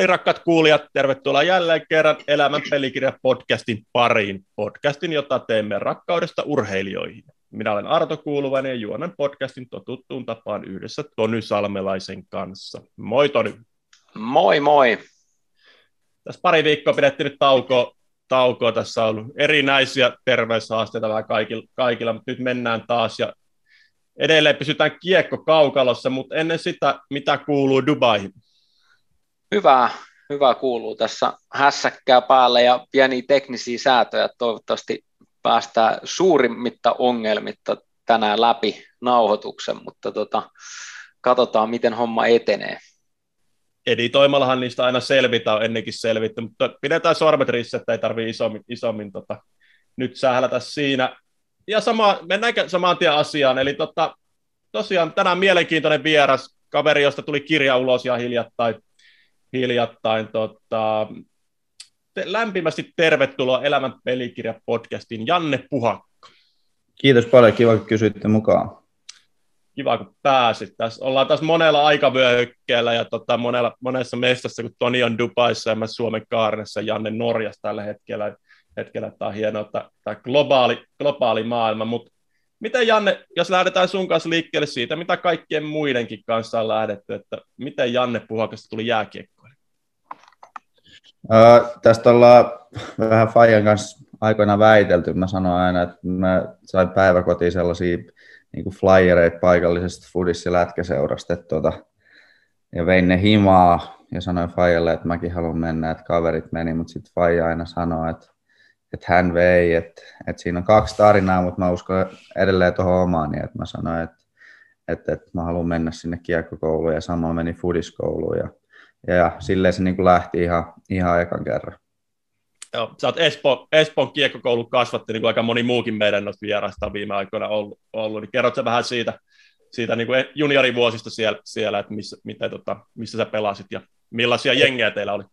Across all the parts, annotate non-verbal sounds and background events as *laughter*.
niin, rakkaat kuulijat, tervetuloa jälleen kerran Elämän pelikirja podcastin pariin. Podcastin, jota teemme rakkaudesta urheilijoihin. Minä olen Arto Kuuluvainen ja juonan podcastin totuttuun tapaan yhdessä Tony Salmelaisen kanssa. Moi Tony. Moi moi. Tässä pari viikkoa pidettiin nyt taukoa. taukoa. Tässä on ollut erinäisiä terveyshaasteita vähän kaikilla, kaikilla, mutta nyt mennään taas ja edelleen pysytään kiekko kaukalossa, mutta ennen sitä, mitä kuuluu Dubaihin? Hyvää, hyvää kuuluu tässä hässäkkää päälle ja pieniä teknisiä säätöjä. Toivottavasti päästään suurimmitta ongelmitta tänään läpi nauhoituksen, mutta tota, katsotaan, miten homma etenee. Editoimallahan niistä aina selvitä, on ennenkin selvitty, mutta pidetään sormet rissä, että ei tarvitse isommin, isommin tota, nyt sählätä siinä. Ja sama, mennään samaan tien asiaan, eli tota, tosiaan tänään mielenkiintoinen vieras, kaveri, josta tuli kirja ulos ja hiljattain, hiljattain tota, te, lämpimästi tervetuloa Elämän pelikirja podcastiin Janne Puhakka. Kiitos paljon, kiva kun kysyitte mukaan. Kiva kun pääsit. Tässä ollaan taas monella aikavyöhykkeellä ja tota, monella, monessa mestassa, kun Toni on Dubaissa ja mä Suomen Kaarnessa, Janne Norjassa tällä hetkellä. hetkellä tämä on hienoa, tämä globaali, globaali maailma, mutta Miten Janne, jos lähdetään sun kanssa liikkeelle siitä, mitä kaikkien muidenkin kanssa on lähdetty, että miten Janne Puhakasta tuli jääkiekkoille? Öö, tästä ollaan vähän Fajan kanssa aikoina väitelty. Mä sanoin aina, että mä sain päiväkotiin sellaisia niin flyereita paikallisesta fudis- ja lätkäseurasta, että tuota, ja vein ne himaa ja sanoin Fajalle, että mäkin haluan mennä, että kaverit meni, mutta sitten Faija aina sanoi, että että hän vei, että, että siinä on kaksi tarinaa, mutta mä uskon edelleen tuohon omaan, niin että mä sanoin, että, että, että mä haluan mennä sinne kiekkokouluun ja samoin meni fudiskouluun ja, ja, silleen se niin kuin lähti ihan, ihan ekan kerran. Joo, sä oot Espo, Espoon kiekkokoulun kasvatti, niin kuin aika moni muukin meidän noista vieraista on viime aikoina ollut, ollut. niin kerrotko vähän siitä, siitä niin kuin juniorivuosista siellä, siellä että missä, miten, tota, missä sä pelasit ja millaisia jengejä teillä oli?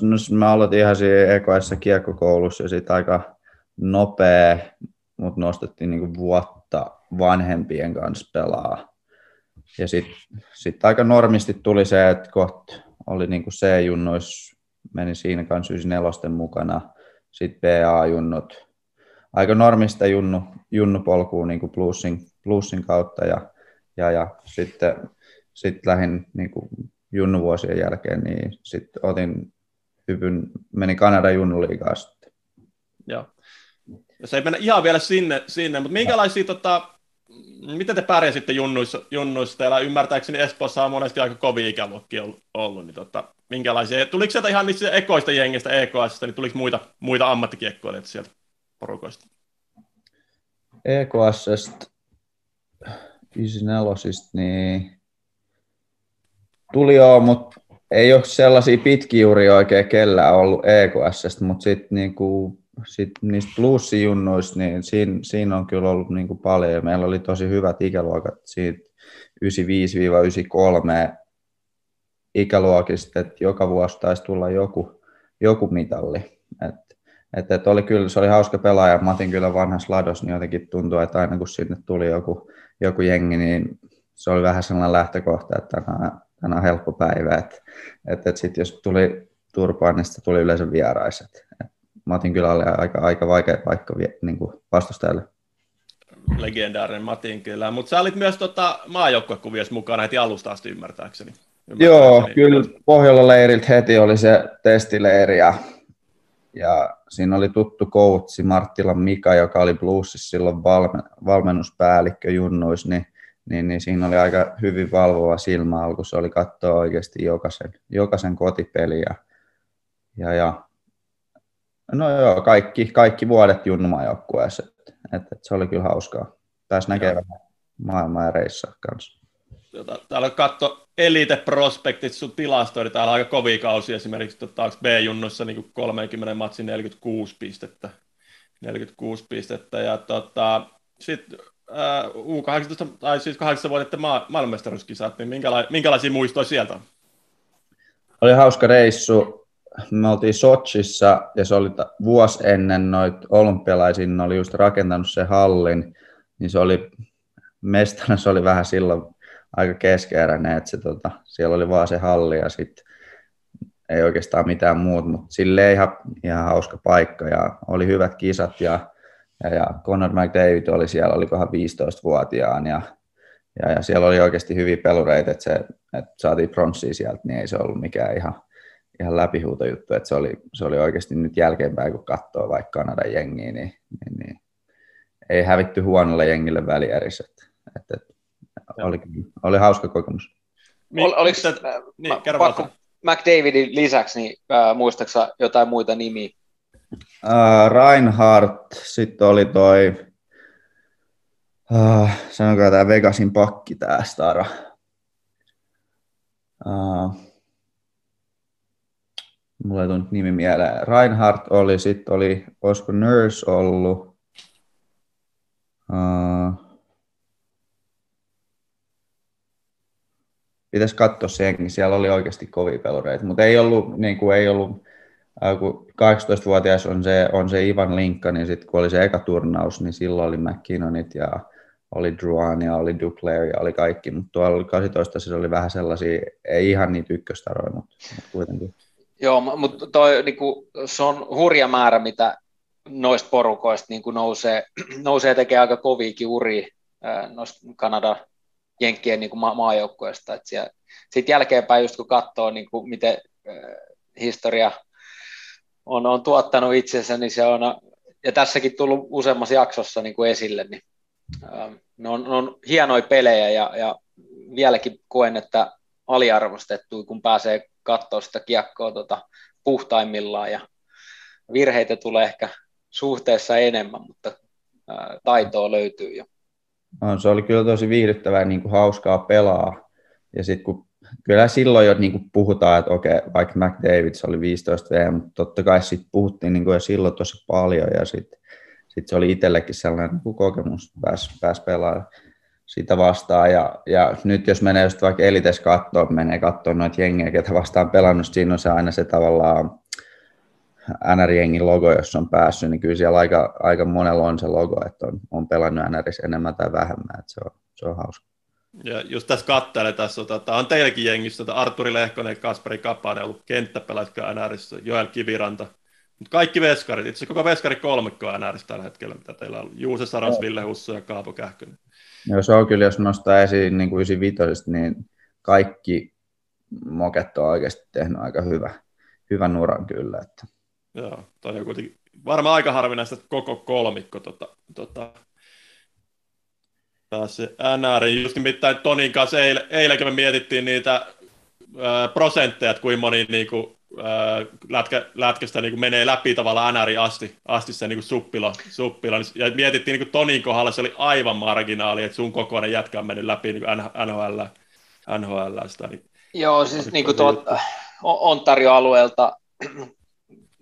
No, mä aloitin ihan siinä EKS kiekkokoulussa ja sitten aika nopea, mutta nostettiin niinku vuotta vanhempien kanssa pelaa. Ja sitten sit aika normisti tuli se, että kohta oli niinku C-junnois, meni siinä kanssa 94 mukana, sitten BA-junnut. Aika normista junnu, junnupolkuun niinku plussin, plussin kautta ja, ja, ja sitten sit lähdin niinku junnuvuosien jälkeen, niin sitten otin hypyn, meni Kanadan junnuliigaa sitten. Joo. Jos ei mennä ihan vielä sinne, sinne mutta minkälaisia, tota, miten te pärjäsitte junnuissa, junnuissa? Teillä ymmärtääkseni Espoossa on monesti aika kovia ikäluokkia ollut, niin tota, minkälaisia? Tuliko sieltä ihan niistä ekoista jengistä EKS, niin tuliko muita, muita ammattikiekkoilijoita sieltä porukoista? EKSstä 94, niin Tuli joo, mutta ei ole sellaisia pitkijuria oikein kellään ollut EKS, mutta sitten niinku, sit niistä plussijunnuista, niin siinä, siinä, on kyllä ollut niinku paljon. Meillä oli tosi hyvät ikäluokat siitä 95-93 ikäluokista, että joka vuosi taisi tulla joku, joku mitalli. Et, et, et oli kyllä, se oli hauska pelaaja. Mä otin kyllä vanhassa lados, niin jotenkin tuntuu, että aina kun sinne tuli joku, joku jengi, niin se oli vähän sellainen lähtökohta, että tänään on helppo päivä. Että et, et sitten jos tuli turpaan, niin sitten tuli yleensä vieraiset. Et Matin kyllä oli aika, aika vaikea paikka niin kuin vastustajalle. Legendaarinen Matin kyllä, mutta sä olit myös tota, maajoukkuekuviossa mukana heti alusta asti ymmärtääkseni. ymmärtääkseni. Joo, kyllä Pohjolan leiriltä heti oli se testileiri ja, ja siinä oli tuttu coachi Marttilan Mika, joka oli Bluesissa silloin valmen, valmennuspäällikkö junnuis, niin niin, niin siinä oli aika hyvin valvova silmä alku. Se oli katsoa oikeasti jokaisen, jokaisen kotipeli. Ja, ja, ja, no joo, kaikki, kaikki vuodet junnumajoukkueessa. Et, et, et se oli kyllä hauskaa. Pääsi näkemään maailmaa ja reissaa kanssa. Tota, täällä katso Elite Prospectit sun tilastoja, niin täällä on aika kovia kausi esimerkiksi tota, B-junnoissa niin 30 matsin 46 pistettä. 46 pistettä ja tota, sitten U18, tai siis 8 vuotta maa, maailmanmestaruuskisat, niin minkäla- minkälaisia muistoja sieltä on? Oli hauska reissu. Me oltiin Sochissa ja se oli vuosi ennen noita olympialaisia, ne oli just rakentanut se hallin, niin se oli, mestana se oli vähän silloin aika keskeeräinen, että se, tota, siellä oli vaan se halli ja sitten ei oikeastaan mitään muuta, mutta silleen ihan, ihan hauska paikka ja oli hyvät kisat ja, ja, ja Conor McDavid oli siellä, olikohan 15-vuotiaan ja, ja, ja siellä oli oikeasti hyviä pelureita, että, se, että saatiin pronssia sieltä, niin ei se ollut mikään ihan, ihan läpihuutojuttu, että se oli, se oli oikeasti nyt jälkeenpäin, kun katsoo vaikka Kanadan jengiä, niin, niin, niin ei hävitty huonolle jengille välierissä. Että, että, että oli, oli hauska kokemus. Ol, oliko, se, niin, kerro pakko, McDavidin lisäksi, niin äh, muistaaksä jotain muita nimiä? Uh, Reinhardt, sitten oli toi, uh, sanokaa tämä Vegasin pakki, tämä Stara. Uh, mulla ei tullut nimi mieleen. Reinhardt oli, sitten oli, olisiko Nurse ollut. Uh, pitäisi katsoa se jengi, siellä oli oikeasti kovia pelureita, mutta ei ollut, niin kuin, ei ollut äh, kun 18-vuotias on se, on se Ivan Linkka, niin sitten kun oli se eka turnaus, niin silloin oli McKinnonit ja oli Druan ja oli Duclair ja oli kaikki, mutta tuolla 18 se oli vähän sellaisia, ei ihan niitä ykköstaroja, mutta, mutta kuitenkin. Joo, mutta toi, niinku, se on hurja määrä, mitä noista porukoista niin nousee, *clears throat* nousee tekee aika koviakin uria noista Kanada Jenkkien niin ma- maajoukkueesta. Sitten jälkeenpäin, just kun katsoo, kuin miten äh, historia on, on tuottanut itsensä, niin se on, ja tässäkin tullut useammassa jaksossa niin kuin esille, niin ne, on, ne on hienoja pelejä ja, ja vieläkin koen, että aliarvostettu, kun pääsee katsoa sitä kiekkoa tota, puhtaimmillaan ja virheitä tulee ehkä suhteessa enemmän, mutta ää, taitoa löytyy jo. On, se oli kyllä tosi viihdyttävää niin kuin hauskaa pelaa. Ja sitten kun kyllä silloin jo niin kuin puhutaan, että okei, vaikka McDavids oli 15 VM, mutta totta kai sitten puhuttiin niin kuin jo silloin tosi paljon ja sitten sit se oli itsellekin sellainen niin kokemus pääsi pääs pelaamaan sitä vastaan. Ja, ja, nyt jos menee just vaikka Elites katsoa, menee katsoa noita jengejä, ketä vastaan pelannut, siinä on se aina se tavallaan NR-jengin logo, jos on päässyt, niin kyllä siellä aika, aika monella on se logo, että on, on pelannut NRissä enemmän tai vähemmän, että se on, se on hauska. Ja just tässä katselen, tässä on, tota, on teilläkin jengissä, tota Arturi Lehkonen, Kasperi Kapanen ollut kenttäpelätkö NRissä, Joel Kiviranta, mutta kaikki veskarit, itse koko veskari kolmikko NRissä tällä hetkellä, mitä teillä on, Juuse Saras, Ville Husso ja Kaapo Kähkönen. Joo, se on kyllä, jos nostaa esiin niin kuin 95, niin kaikki moket on oikeasti tehnyt aika hyvä, hyvän uran kyllä. Että. Joo, toi on kuitenkin varmaan aika harvinaista, koko kolmikko tota, tota, pääsi NR. Just nimittäin Tonin kanssa eile, eilenkin me mietittiin niitä ää, prosentteja, että kuinka moni niinku, ää, lätkä, lätkästä niinku menee läpi tavallaan NR asti, asti se niinku suppilo, suppilo. Ja mietittiin niinku Tonin kohdalla, se oli aivan marginaali, että sun kokoinen jätkä on mennyt läpi niinku NHL, NHL. Sitä, niin, Joo, siis niin kuin tuolta Ontario-alueelta *clears throat*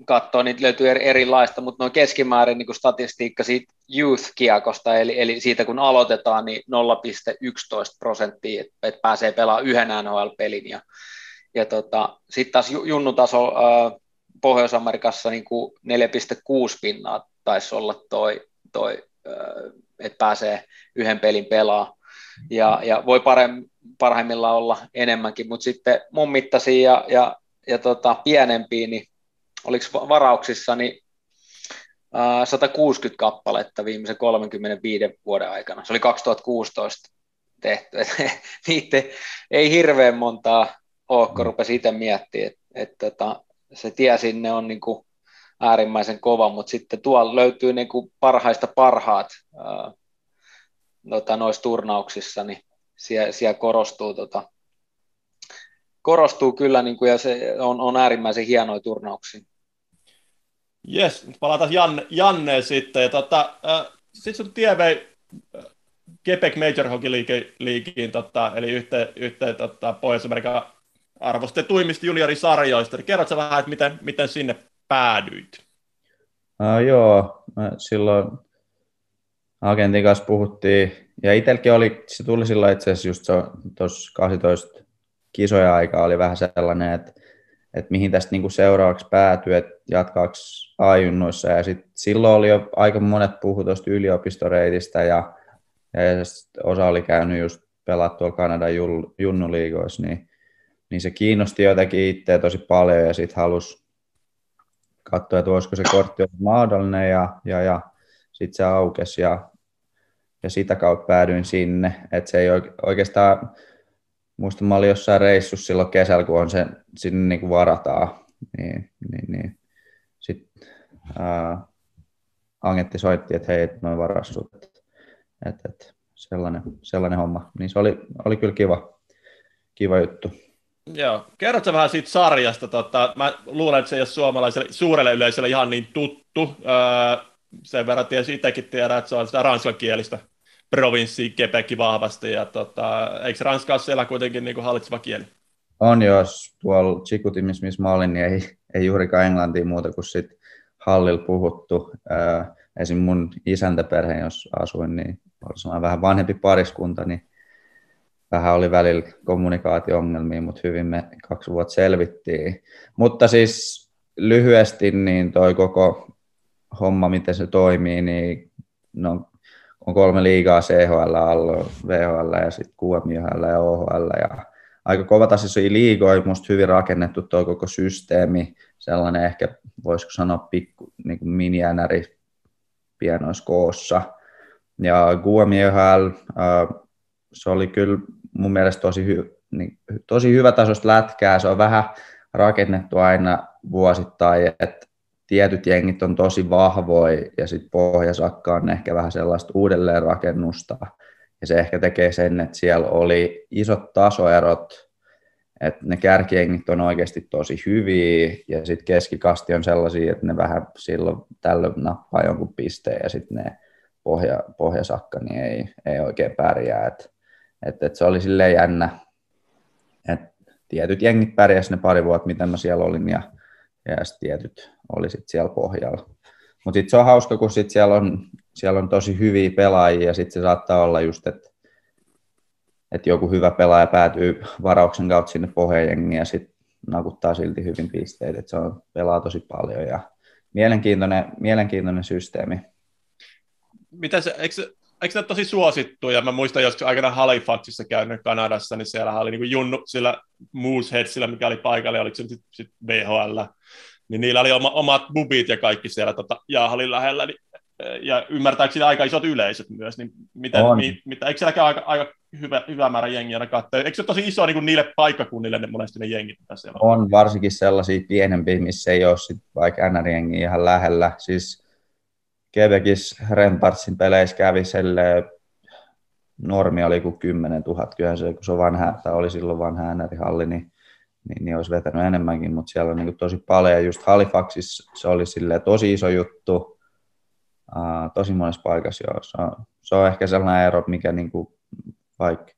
katsoo, niin löytyy eri, erilaista, mutta noin keskimäärin niin statistiikka siitä youth-kiekosta, eli, eli siitä kun aloitetaan, niin 0,11 prosenttia, että et pääsee pelaamaan yhden NHL-pelin. Ja, ja tota, sitten taas junnutaso äh, Pohjois-Amerikassa niin 4,6 pinnaa taisi olla toi, toi äh, että pääsee yhden pelin pelaa. Ja, ja voi parem, parhaimmillaan olla enemmänkin, mutta sitten mun mittaisia ja, ja, ja tota, pienempiä, niin oliko varauksissa niin 160 kappaletta viimeisen 35 vuoden aikana. Se oli 2016 tehty. *laughs* Niitä ei hirveän montaa Ookko mm. rupesi itse miettimään, että et, tota, se tie sinne on niin kuin äärimmäisen kova, mutta sitten tuolla löytyy niin kuin parhaista parhaat ää, tota, noissa turnauksissa, niin siellä, siellä korostuu tota, korostuu kyllä, niin kuin, ja se on, on äärimmäisen hienoja turnauksia. Jes, palataan Janne, Janne sitten. Ja tota, äh, sitten sun tie vei äh, Quebec Major Hockey Leagueen, tota, eli yhteen, yhteen tota, Pohjois-Amerikan arvostetuimmista juniorisarjoista. Niin kerrotko vähän, että miten, miten sinne päädyit? Uh, joo, mä silloin agentin kanssa puhuttiin, ja itselläkin oli, se tuli silloin itse asiassa just tuossa 12 kisoja aikaa oli vähän sellainen, että että mihin tästä niin kuin seuraavaksi päätyy, että jatkaako ajunnoissa. Ja sit silloin oli jo aika monet puhu tuosta yliopistoreitistä ja, ja osa oli käynyt just pelaa tuolla Kanadan junnuliigoissa, niin, niin se kiinnosti jotenkin itseä tosi paljon ja sitten halusi katsoa, että voisiko se kortti olla mahdollinen ja, ja, ja sitten se aukesi ja, ja sitä kautta päädyin sinne, että se ei oikeastaan, muista mä olin jossain reissussa silloin kesällä, kun on se sinne niin kuin varataan, niin, niin, niin. sitten Angetti soitti, että hei, noin varastut, että, että, että sellainen, sellainen homma, niin se oli, oli kyllä kiva, kiva juttu. Joo, kerrotko vähän siitä sarjasta? Tota, mä luulen, että se ei ole suomalaiselle suurelle yleisölle ihan niin tuttu. Öö, sen verran tiesi itsekin tiedä, että se on sitä ranskankielistä provinssia Quebec vahvasti. Ja tota, eikö Ranska ole siellä kuitenkin niin kuin hallitseva kieli? On jos tuolla Chikutimissa, missä mä olin, niin ei, ei juurikaan englantia muuta kuin sit hallilla puhuttu. Öö, esim. mun isäntäperhe, jos asuin, niin oli vähän vanhempi pariskunta, niin vähän oli välillä kommunikaatio-ongelmia, mutta hyvin me kaksi vuotta selvittiin. Mutta siis lyhyesti niin toi koko homma, miten se toimii, niin no, on kolme liigaa CHL, alla, VHL ja sitten QMJHL ja OHL ja aika kovatasoisia liigoja, musta hyvin rakennettu tuo koko systeemi, sellainen ehkä voisiko sanoa pikku niin kuin mini-NRI pienoissa koossa. Ja QMJHL, äh, se oli kyllä mun mielestä tosi, hy, niin, tosi hyvä tasosta lätkää. Se on vähän rakennettu aina vuosittain, että tietyt jengit on tosi vahvoja ja sitten pohjasakka on ehkä vähän sellaista uudelleenrakennusta. Ja se ehkä tekee sen, että siellä oli isot tasoerot, että ne kärkijengit on oikeasti tosi hyviä ja sitten keskikasti on sellaisia, että ne vähän silloin tällöin nappaa jonkun pisteen ja sitten ne pohja, pohjasakka niin ei, ei oikein pärjää. Et että et se oli silleen jännä, että tietyt jengit pärjäsivät ne pari vuotta, mitä mä siellä olin, ja, ja sitten tietyt oli sitten siellä pohjalla. Mutta sitten se on hauska, kun sit siellä, on, siellä on tosi hyviä pelaajia, ja sitten se saattaa olla just, että et joku hyvä pelaaja päätyy varauksen kautta sinne pohjajengiin, ja sitten nakuttaa silti hyvin pisteitä, että se on, pelaa tosi paljon, ja mielenkiintoinen, mielenkiintoinen systeemi. Mitä se, eikö, eikö ne ole tosi suosittu? Ja mä muistan joskus aikana Halifaxissa käynyt Kanadassa, niin siellä oli niin Junnu sillä Mooseheadsillä, mikä oli paikalla, ja oliko se sitten sit VHL, niin niillä oli oma, omat bubit ja kaikki siellä tota, Jaahalin lähellä, niin, ja ymmärtääkseni aika isot yleisöt myös, niin miten, mi, mitä, eikö sielläkään aika, aika hyvä, hyvä määrä jengiä aina katsoa? Eikö se ole tosi iso niin kuin niille paikkakunnille ne monesti ne jengit, mitä siellä on? On, varsinkin sellaisia pienempiä, missä ei ole sit vaikka NR-jengiä ihan lähellä. Siis Quebecissa Rempartsin peleissä kävi selle normi oli kuin 10 000, kyllähän se, kun se on vanha, tai oli silloin vanha NR-halli, niin, niin, niin, olisi vetänyt enemmänkin, mutta siellä on niin tosi paljon, just Halifaxissa se oli sille tosi iso juttu, uh, tosi monessa paikassa, joo. Se, on, se on ehkä sellainen ero, mikä niin kuin, vaikka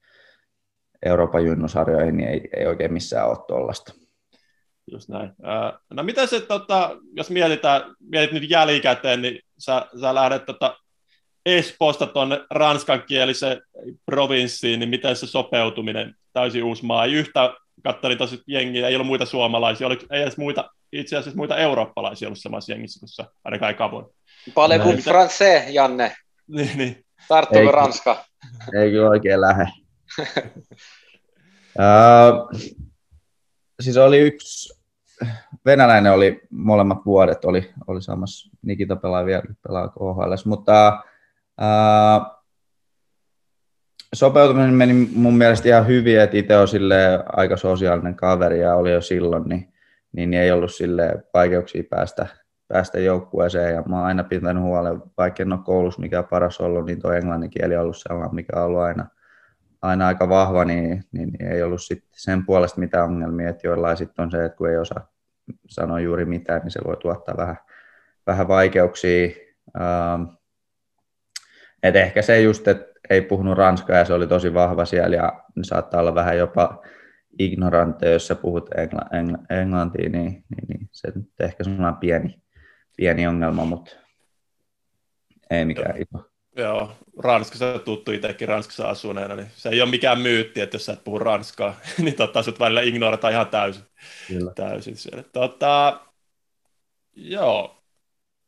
Euroopan junnusarjoihin, niin ei, ei oikein missään ole tuollaista. Just näin. No mitä se, tota, jos mietitään, mietit nyt jälkikäteen, niin sä, sä lähdet tota Espoosta tuonne ranskankieliseen provinssiin, niin miten se sopeutuminen, täysin uusi maa, ei yhtä, katselin tosi jengiä, ei ollut muita suomalaisia, oli, ei edes muita, itse asiassa muita eurooppalaisia ollut samassa jengissä, kun sä ainakaan ei kavoin. Paljon kuin français, Janne. niin, niin. Tarttuuko Ranska? Ei kyllä oikein lähde. uh, *laughs* siis oli yksi venäläinen oli molemmat vuodet, oli, oli samassa, Nikita pelaa vielä, pelaa KHL, mutta ää, sopeutuminen meni mun mielestä ihan hyvin, että itse on aika sosiaalinen kaveri ja oli jo silloin, niin, niin ei ollut sille vaikeuksia päästä, päästä joukkueeseen. Ja mä oon aina pitänyt huolen, vaikka en ole koulussa mikä paras ollut, niin tuo englannin kieli on ollut sellainen, mikä on ollut aina, aina aika vahva, niin, niin, niin ei ollut sit sen puolesta mitään ongelmia, että joillain sitten on se, että kun ei osaa sanoa juuri mitään, niin se voi tuottaa vähän, vähän vaikeuksia. Ähm, et ehkä se just, että ei puhunut ranskaa ja se oli tosi vahva siellä ja saattaa olla vähän jopa ignorante, jos sä puhut engla, engla, englantia, niin, niin, niin se on ehkä sellainen pieni, pieni ongelma, mutta ei mikään iso. Joo, Ranskassa tuttu itsekin Ranskassa asuneena, niin se ei ole mikään myytti, että jos sä et puhu ranskaa, *laughs* niin tota, sut välillä ignorataan ihan täysin. Kyllä. täysin siellä. Tota, joo,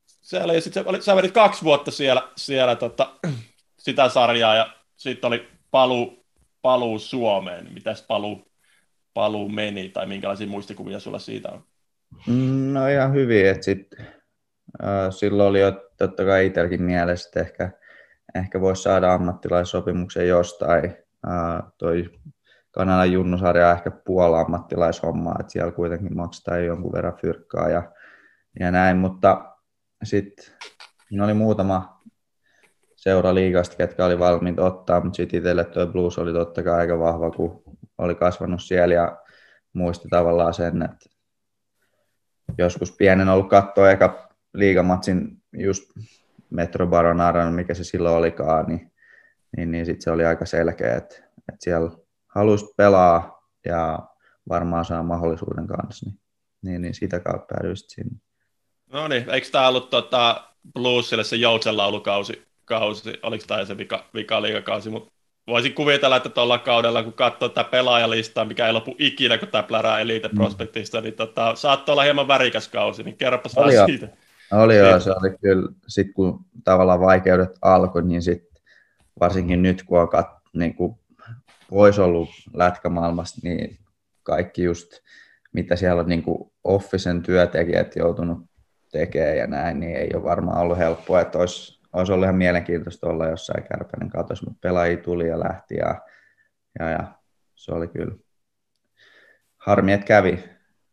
siellä, ja sit sä, sä vedit kaksi vuotta siellä, siellä tota, *clears throat* sitä sarjaa, ja sitten oli paluu, paluu Suomeen. Mitäs paluu, paluu meni, tai minkälaisia muistikuvia sulla siitä on? Mm, no ihan hyvin, että sit, äh, silloin oli jo totta kai itselläkin mielessä, että ehkä, ehkä voisi saada ammattilaissopimuksen jostain. Äh, toi Kanadan junnusarja ehkä puola ammattilaishommaa, että siellä kuitenkin maksetaan jonkun verran fyrkkaa ja, ja näin, mutta sitten oli muutama seura liigasta, ketkä oli valmiit ottaa, mutta sitten itselle tuo blues oli totta kai aika vahva, kun oli kasvanut siellä ja muisti tavallaan sen, että joskus pienen ollut katsoa eka liigamatsin just Metro Baronaran, mikä se silloin olikaan, niin, niin, niin sitten se oli aika selkeä, että, että siellä halusi pelaa ja varmaan saa mahdollisuuden kanssa, niin, niin, niin sitä kautta päädyin sinne. No niin, eikö tämä ollut tota, Bluesille se joutsenlaulukausi, kausi, oliko tämä se vika, vika liigakausi, mutta voisin kuvitella, että tuolla kaudella, kun katsoo tätä pelaajalistaa, mikä ei lopu ikinä, kun tämä plärää Elite Prospectista, mm. niin tota, saattoi olla hieman värikäs kausi, niin kerropas vähän siitä. Oli joo, se oli kyllä, sit kun tavallaan vaikeudet alkoi, niin sit, varsinkin nyt kun on kat, niin kuin pois ollut lätkämaailmasta, niin kaikki just, mitä siellä on niin kuin Officen työntekijät joutunut tekemään ja näin, niin ei ole varmaan ollut helppoa, että olisi, olisi ollut ihan mielenkiintoista olla jossain kärpäinen katossa, mutta pelaajia tuli ja lähti ja, ja, ja se oli kyllä harmi, että kävi,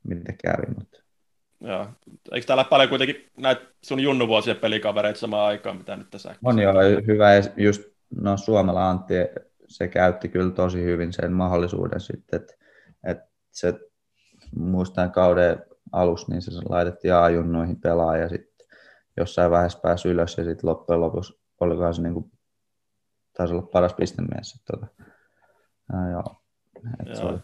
mitä kävi, mutta Joo. Eikö täällä paljon kuitenkin näitä sun junnuvuosien pelikavereita samaan aikaan, mitä nyt tässä On joo, hyvä. Just no, Suomella Antti, se käytti kyllä tosi hyvin sen mahdollisuuden sitten, että, että se muistan kauden alussa, niin se laitettiin A-junnuihin pelaa ja sitten jossain vaiheessa pääsi ylös ja sitten loppujen lopuksi olikohan se niin kuin, taisi olla paras pistemies. Tuota. Ja, joo. joo. Se oli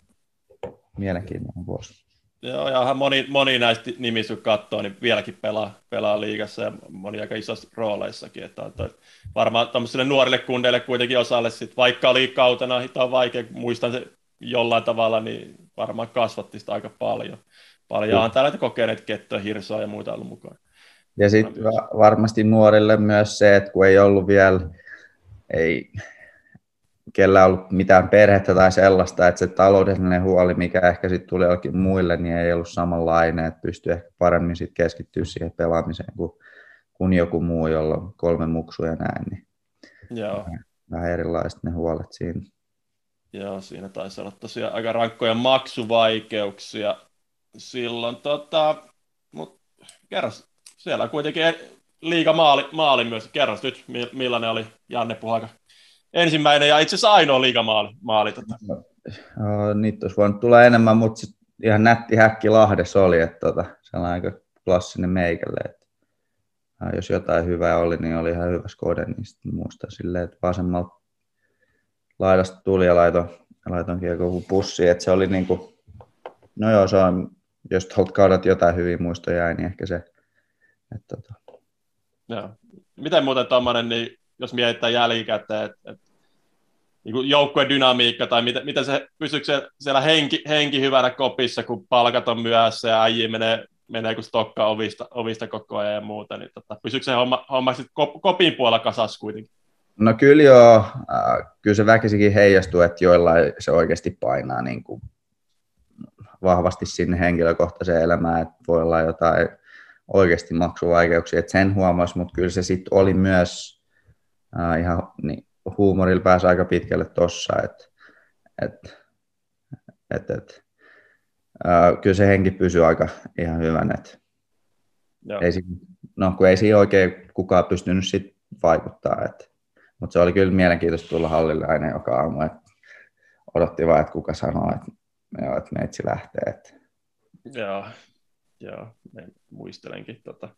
mielenkiintoinen vuosi. Joo, ja moni, moni näistä nimistä, kun katsoo, niin vieläkin pelaa, pelaa liigassa ja moni aika isoissa rooleissakin. Että, että varmaan tämmöisille nuorille kundeille kuitenkin osalle, sit, vaikka oli kautena, on vaikea, muistan se jollain tavalla, niin varmaan kasvatti sitä aika paljon. Paljon on täällä kokeneet kettoja, hirsoa ja muita ollut mukaan. Ja sitten varmasti nuorille myös se, että kun ei ollut vielä, ei, kellä ollut mitään perhettä tai sellaista, että se taloudellinen huoli, mikä ehkä sitten tuli jollekin muille, niin ei ollut samanlainen, että pystyi ehkä paremmin sitten keskittyä siihen pelaamiseen kuin, kuin joku muu, jolla on kolme muksua ja näin. Niin Joo. Vähän erilaiset ne huolet siinä. Joo, siinä taisi olla tosiaan aika rankkoja maksuvaikeuksia silloin. Tota, mut kerros, siellä kuitenkin liiga maali, maali myös. Kerros nyt, millainen oli Janne Puhaka ensimmäinen ja itse asiassa ainoa liigamaali. Maali, tota. no, niitä olisi voinut tulla enemmän, mutta ihan nätti häkki Lahdessa oli, että tota, se on aika klassinen meikälle. Että, jos jotain hyvää oli, niin oli ihan hyvä skode, niin sitten muistan silleen, että vasemmalta laidasta tuli ja laitoin, laitoin kiekon pussiin, että se oli niin kuin, no joo, se on, jos tuolta kaudelta jotain hyviä muistoja jäi, niin ehkä se, että tota. Joo. Miten muuten tuommoinen, niin jos mietitään jälkikäteen, että, että niin joukkueen dynamiikka tai miten, miten se, pysyykö se siellä henki, henki hyvänä kopissa, kun palkat on myöhässä ja äijä menee, menee kun stokkaa ovista, ovista koko ajan ja muuta, niin tota, pysyykö se homma, homma sitten kopin puolella kasassa kuitenkin? No kyllä joo, äh, kyllä se väkisikin heijastuu, että joillain se oikeasti painaa niin kuin vahvasti sinne henkilökohtaiseen elämään, että voi olla jotain oikeasti maksuvaikeuksia, että sen huomasi, mutta kyllä se sitten oli myös äh, ihan niin, huumorilla pääsi aika pitkälle tossa, että et, et, et, äh, kyllä se henki pysyy aika ihan hyvän, että ei, no, kun ei siinä oikein kukaan pystynyt sit vaikuttaa, että, mutta se oli kyllä mielenkiintoista tulla hallille aina joka aamu, että odotti vaan, että kuka sanoo, että, joo, että meitsi lähtee. Että. Joo, joo, muistelenkin. Tota.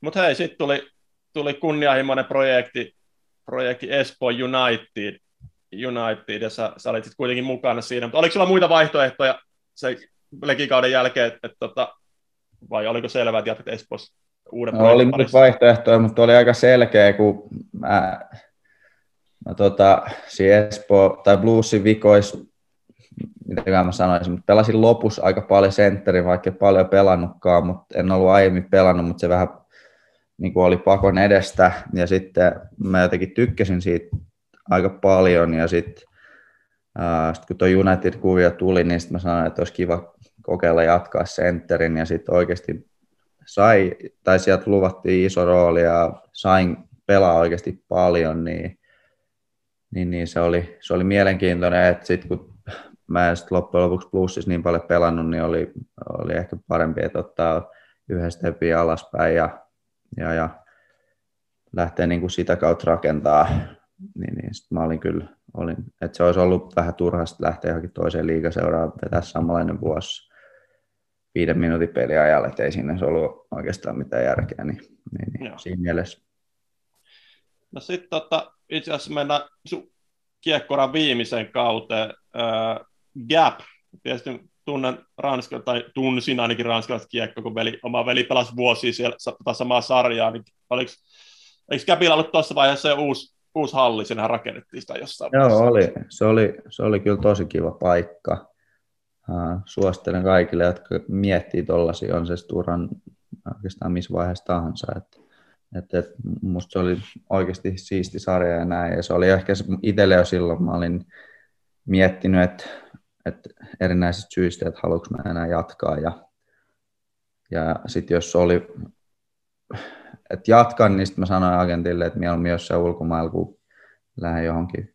Mutta hei, sitten tuli, tuli kunnianhimoinen projekti projekti Espoo United, United ja sä, sä olit sitten kuitenkin mukana siinä, mutta oliko sulla muita vaihtoehtoja se legikauden jälkeen, että, että, tota, vai oliko selvää, että jatkat Espoossa uuden no, oli muita vaihtoehtoja, mutta oli aika selkeä, kun mä, mä tota, Espoo tai Bluesin vikois, mitä mä sanoisin, mutta pelasin lopussa aika paljon sentterin, vaikka paljon pelannutkaan, mutta en ollut aiemmin pelannut, mutta se vähän niin kuin oli pakon edestä ja sitten mä jotenkin tykkäsin siitä aika paljon ja sitten sitten kun tuo United-kuvio tuli, niin sitten mä sanoin, että olisi kiva kokeilla jatkaa sentterin ja sitten oikeasti sai, tai sieltä luvattiin iso rooli ja sain pelaa oikeasti paljon, niin, niin, niin se, oli, se oli mielenkiintoinen, että sitten kun mä en sit loppujen lopuksi plussissa niin paljon pelannut, niin oli, oli ehkä parempi, että ottaa yhden stepin alaspäin ja, ja, ja lähteä niin kuin sitä kautta rakentaa, niin, niin sit mä olin kyllä, olin, että se olisi ollut vähän turhasta lähteä johonkin toiseen liigaseuraan vetää samanlainen vuosi viiden minuutin peliajalle, että ei siinä ollut oikeastaan mitään järkeä, niin, niin, niin siinä mielessä. No sitten tota, itse asiassa mennään su- kiekkoran viimeiseen kauteen. Äh, Gap, tietysti tunnen Ranska, tai tunsin ainakin ranskalaiset kiekko, kun veli, oma veli pelasi vuosia siellä samaa sarjaa, niin oliko, eikö Gapilla ollut tuossa vaiheessa jo uusi, uusi halli, senhän rakennettiin sitä jossain Joo, oli. Se, oli. se oli kyllä tosi kiva paikka. Suosittelen kaikille, jotka miettii tuollaisia, on se Sturan oikeastaan missä vaiheessa tahansa. Että, että, että musta se oli oikeasti siisti sarja ja näin. Ja se oli ehkä itselle jo silloin, mä olin miettinyt, että että erinäisistä syistä, että haluanko mä enää jatkaa. Ja, ja sitten jos oli, että jatkan, niin sitten mä sanoin agentille, että mieluummin jossain ulkomailla, kun lähden johonkin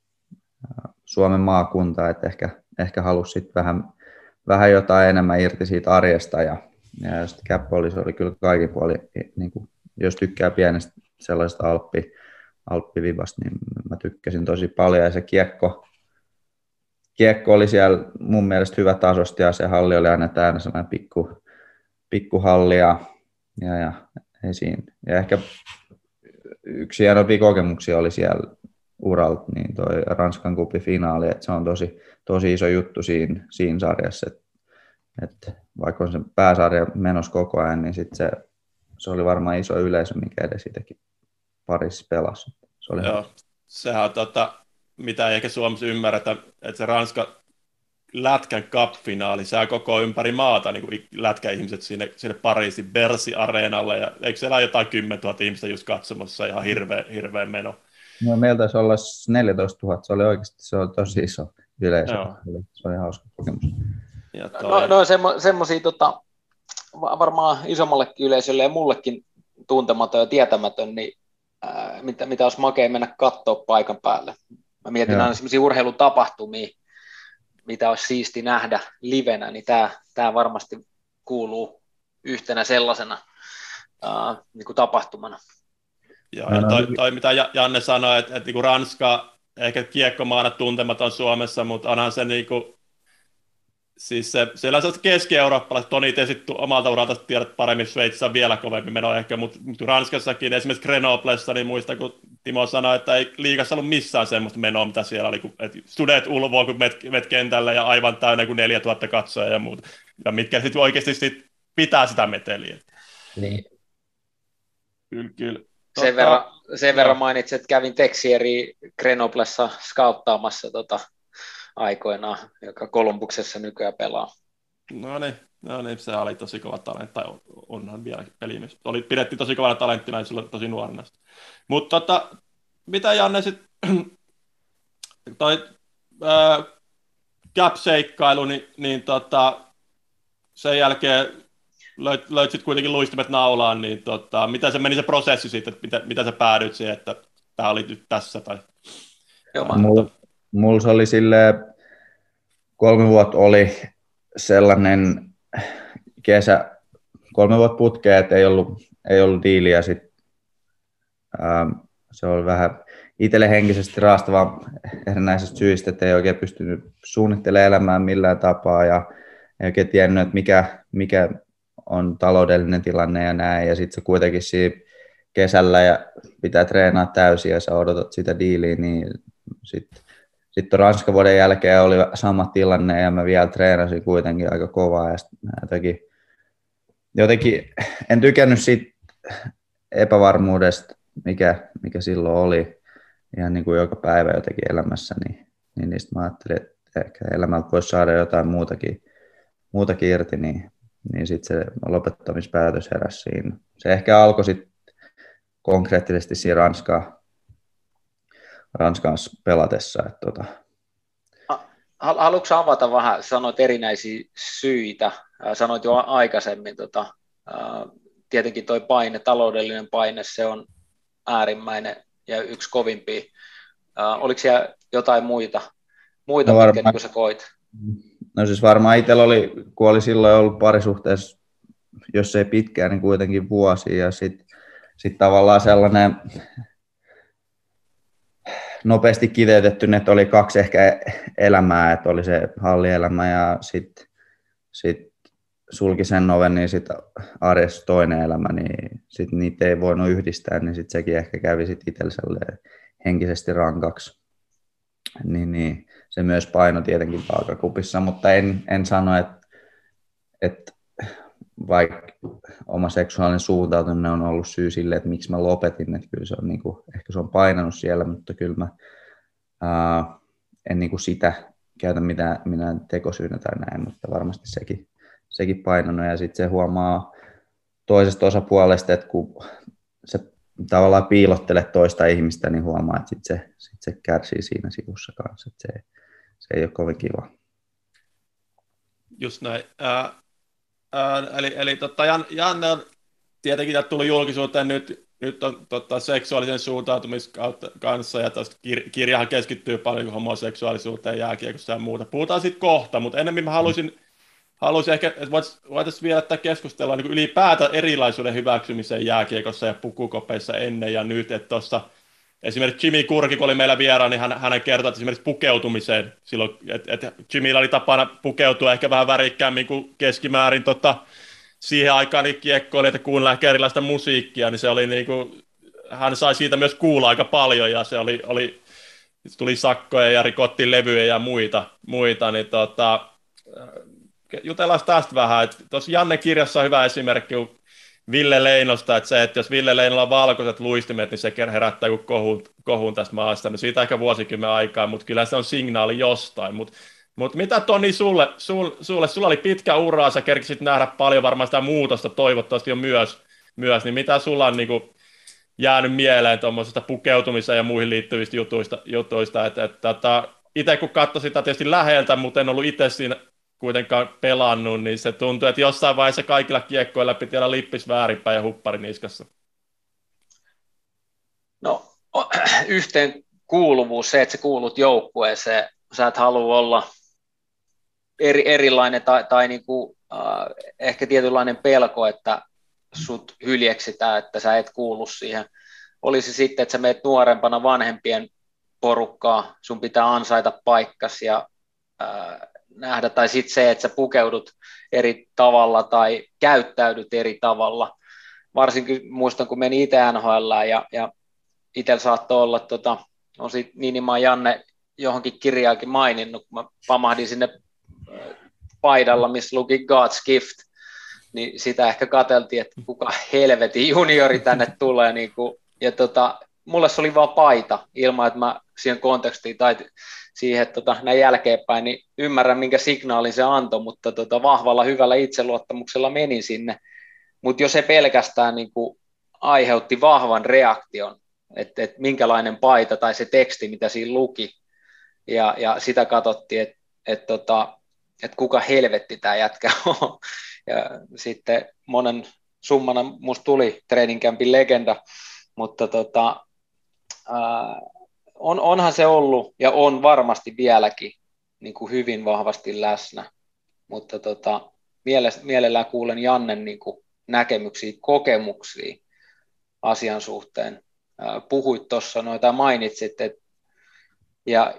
Suomen maakuntaan, että ehkä, ehkä halusi sitten vähän, vähän jotain enemmän irti siitä arjesta. Ja, ja sitten Cap oli, se oli kyllä kaikin puoli, niin kuin, jos tykkää pienestä sellaisesta alppi, alppivivasta, niin mä tykkäsin tosi paljon ja se kiekko, kiekko oli siellä mun mielestä hyvä tasosta ja se halli oli aina täynnä sellainen pikku, pikkuhalli ja, ja, ja, esiin. ja ehkä yksi hienompia kokemuksia oli siellä uralta, niin toi Ranskan kuppi finaali, että se on tosi, tosi iso juttu siinä, siinä sarjassa, että, että vaikka on se pääsarja menossa koko ajan, niin sit se, se oli varmaan iso yleisö, mikä edes sitäkin parissa pelasi. Se oli Joo, sehän on tota, mitä ei ehkä Suomessa ymmärretä, että se Ranska Lätkän cup-finaali saa koko ympäri maata niin kuin lätkäihmiset sinne, sinne Pariisin Bersi-areenalle, ja eikö siellä ole jotain 10 000 ihmistä just katsomassa, ihan hirveä, hirveä meno. No, meillä taisi olla 14 000, se oli oikeasti se oli tosi iso yleisö, Joo. se oli hauska kokemus. Ja toi... No, no semmo, semmoisia tota, varmaan isommallekin yleisölle ja mullekin tuntematon ja tietämätön, niin ää, mitä, mitä olisi makea mennä katsoa paikan päälle. Mä mietin Joo. aina sellaisia urheilutapahtumia, mitä olisi siisti nähdä livenä, niin tämä, tämä varmasti kuuluu yhtenä sellaisena uh, niin kuin tapahtumana. Joo, ja toi, toi, mitä Janne sanoi, että, että niin kuin Ranska ehkä kiekkomaana tuntematon Suomessa, mutta onhan se niin kuin, siis se, siellä on keski-eurooppalaiset, Toni itse omalta uralta tiedät paremmin, Sveitsissä on vielä kovempi meno ehkä, mutta, mutta Ranskassakin, esimerkiksi Grenoblessa, niin muista, kun Timo sanoi, että ei liikassa ollut missään semmoista menoa, mitä siellä oli, kun et studeet ulvoa, kun met, met kentällä ja aivan täynnä kuin 4000 katsoja ja muuta, ja mitkä sitten oikeasti sit pitää sitä meteliä. Niin. Kyllä, kyllä. Sen, Totta, verran, sen verran mainitsin, että kävin Texieri Grenoblessa skauttaamassa tota, aikoinaan, joka Kolumbuksessa nykyään pelaa. No niin, no niin, se oli tosi kova talentti, tai onhan vielä peli. Oli, pidettiin tosi kovana talenttina, ja silloin tosi nuorena. Mutta tota, mitä Janne sitten, *clears throat* toi äh, gap-seikkailu, niin, niin tota, sen jälkeen löit, löit sitten kuitenkin luistimet naulaan, niin tota, mitä se meni se prosessi siitä, että mitä, mitä sä päädyit siihen, että tämä oli nyt tässä? Tai, Joo, mulla, mulla se oli sille kolme vuotta oli sellainen kesä, kolme vuotta putkea, että ei ollut, ei ollut diiliä. Sit, ähm, se oli vähän itselle henkisesti raastava erinäisistä syistä, että ei oikein pystynyt suunnittelemaan elämää millään tapaa ja ei oikein tiennyt, että mikä, mikä on taloudellinen tilanne ja näin. Ja sitten se kuitenkin siinä kesällä ja pitää treenaa täysin ja sä odotat sitä diiliä, niin sitten sitten Ranskan vuoden jälkeen oli sama tilanne ja mä vielä treenasin kuitenkin aika kovaa ja jotenkin, jotenkin en tykännyt siitä epävarmuudesta, mikä, mikä silloin oli ihan niin kuin joka päivä jotenkin elämässä, niin, niin niistä mä ajattelin, että ehkä elämältä voisi saada jotain muutakin, muutakin irti, niin, niin sitten se lopettamispäätös heräsi siinä. Se ehkä alkoi sitten konkreettisesti siinä Ranskaa Ranskan pelatessa. Että tota. haluatko avata vähän, sanoit erinäisiä syitä, sanoit jo aikaisemmin, tota, tietenkin tuo paine, taloudellinen paine, se on äärimmäinen ja yksi kovimpia. Oliko siellä jotain muita, muita no mitkä niin sä koit? No siis varmaan itsellä oli, kun oli silloin ollut parisuhteessa, jos ei pitkään, niin kuitenkin vuosi, ja sitten sit tavallaan sellainen nopeasti kiteytetty, että oli kaksi ehkä elämää, että oli se hallielämä ja sitten sit sulki sen oven, niin sitten arjessa toinen elämä, niin sitten niitä ei voinut yhdistää, niin sitten sekin ehkä kävi sitten itselle henkisesti rankaksi. Niin, niin, se myös paino tietenkin palkakupissa, mutta en, en sano, että, että vaikka oma seksuaalinen suuntautuminen on ollut syy sille, että miksi mä lopetin, että kyllä se on, niin kuin, ehkä se on painanut siellä, mutta kyllä mä ää, en niin kuin sitä käytä mitään, mitään tekosyynä tai näin, mutta varmasti sekin, sekin painanut ja sitten se huomaa toisesta osapuolesta, että kun se tavallaan piilottelet toista ihmistä, niin huomaa, että sit se, sit se kärsii siinä sivussa kanssa, että se, se ei ole kovin kiva. Just näin. Äh, eli eli tota, Jan, Janne on tietenkin tuli julkisuuteen nyt, nyt on tota, seksuaalisen suuntautumisen kanssa, ja tuosta kir- kirjahan keskittyy paljon homoseksuaalisuuteen, jääkiekossa ja muuta. Puhutaan sitten kohta, mutta enemmän mä haluaisin, haluaisin ehkä, että voitaisiin vielä tätä keskustella niin ylipäätään erilaisuuden hyväksymiseen jääkiekossa ja pukukopeissa ennen ja nyt, että tuossa esimerkiksi Jimmy Kurki, kun oli meillä vieraan, niin hän, hänen kertoi, että esimerkiksi pukeutumiseen silloin, että, että Jimmyllä oli tapana pukeutua ehkä vähän värikkäämmin kuin keskimäärin tota, siihen aikaan niin että kuunnella ehkä erilaista musiikkia, niin se oli niin kuin, hän sai siitä myös kuulla aika paljon ja se oli, oli tuli sakkoja ja rikottiin levyjä ja muita, muita niin tota, jutellaan tästä vähän. Tuossa Janne kirjassa on hyvä esimerkki Ville Leinosta, että se, että jos Ville Leinolla on valkoiset luistimet, niin se herättää kuin kohun, kohun tästä maasta. No siitä ehkä vuosikymmen aikaa, mutta kyllä se on signaali jostain. Mutta mut mitä Toni sulle, sulle, sulle, sulla oli pitkä ura, sä kerkisit nähdä paljon varmaan sitä muutosta, toivottavasti jo myös, myös niin mitä sulla on niin kuin, jäänyt mieleen tuommoisesta pukeutumiseen ja muihin liittyvistä jutuista, jutuista että, että, että tota, itse kun katsoin sitä tietysti läheltä, mutta en ollut itse siinä kuitenkaan pelannut, niin se tuntuu, että jossain vaiheessa kaikilla kiekkoilla piti olla lippis väärinpäin ja huppari niskassa. No, *clears throat* yhteen kuuluvuus, se, että sä kuulut joukkueeseen, sä et halua olla eri, erilainen tai, tai niin kuin, äh, ehkä tietynlainen pelko, että sut hyljeksitään, että sä et kuulu siihen. Olisi sitten, että sä meet nuorempana vanhempien porukkaa, sun pitää ansaita paikkas ja äh, nähdä, tai sitten se, että sä pukeudut eri tavalla tai käyttäydyt eri tavalla. Varsinkin muistan, kun meni itse NHL ja, ja itsellä saattoi olla, tota, on sitten Ninima Janne johonkin kirjaakin maininnut, kun mä pamahdin sinne äh, paidalla, missä luki God's Gift, niin sitä ehkä katseltiin, että kuka helvetin juniori tänne tulee. Niin kuin, ja tota, mulle se oli vaan paita, ilman että mä siihen kontekstiin tai siihen, että tota, näin jälkeenpäin, niin ymmärrän, minkä signaalin se antoi, mutta tota, vahvalla, hyvällä itseluottamuksella menin sinne. Mutta jos se pelkästään niin kuin, aiheutti vahvan reaktion, että et minkälainen paita tai se teksti, mitä siinä luki, ja, ja sitä katsottiin, että et, tota, et kuka helvetti tämä jätkä *laughs* on. Ja sitten monen summana musta tuli training campin legenda, mutta tota, on, onhan se ollut ja on varmasti vieläkin niin kuin hyvin vahvasti läsnä, mutta tota, mielellään kuulen Jannen niin kuin näkemyksiä, kokemuksia asian suhteen. Puhuit tuossa noita mainitsit, että ja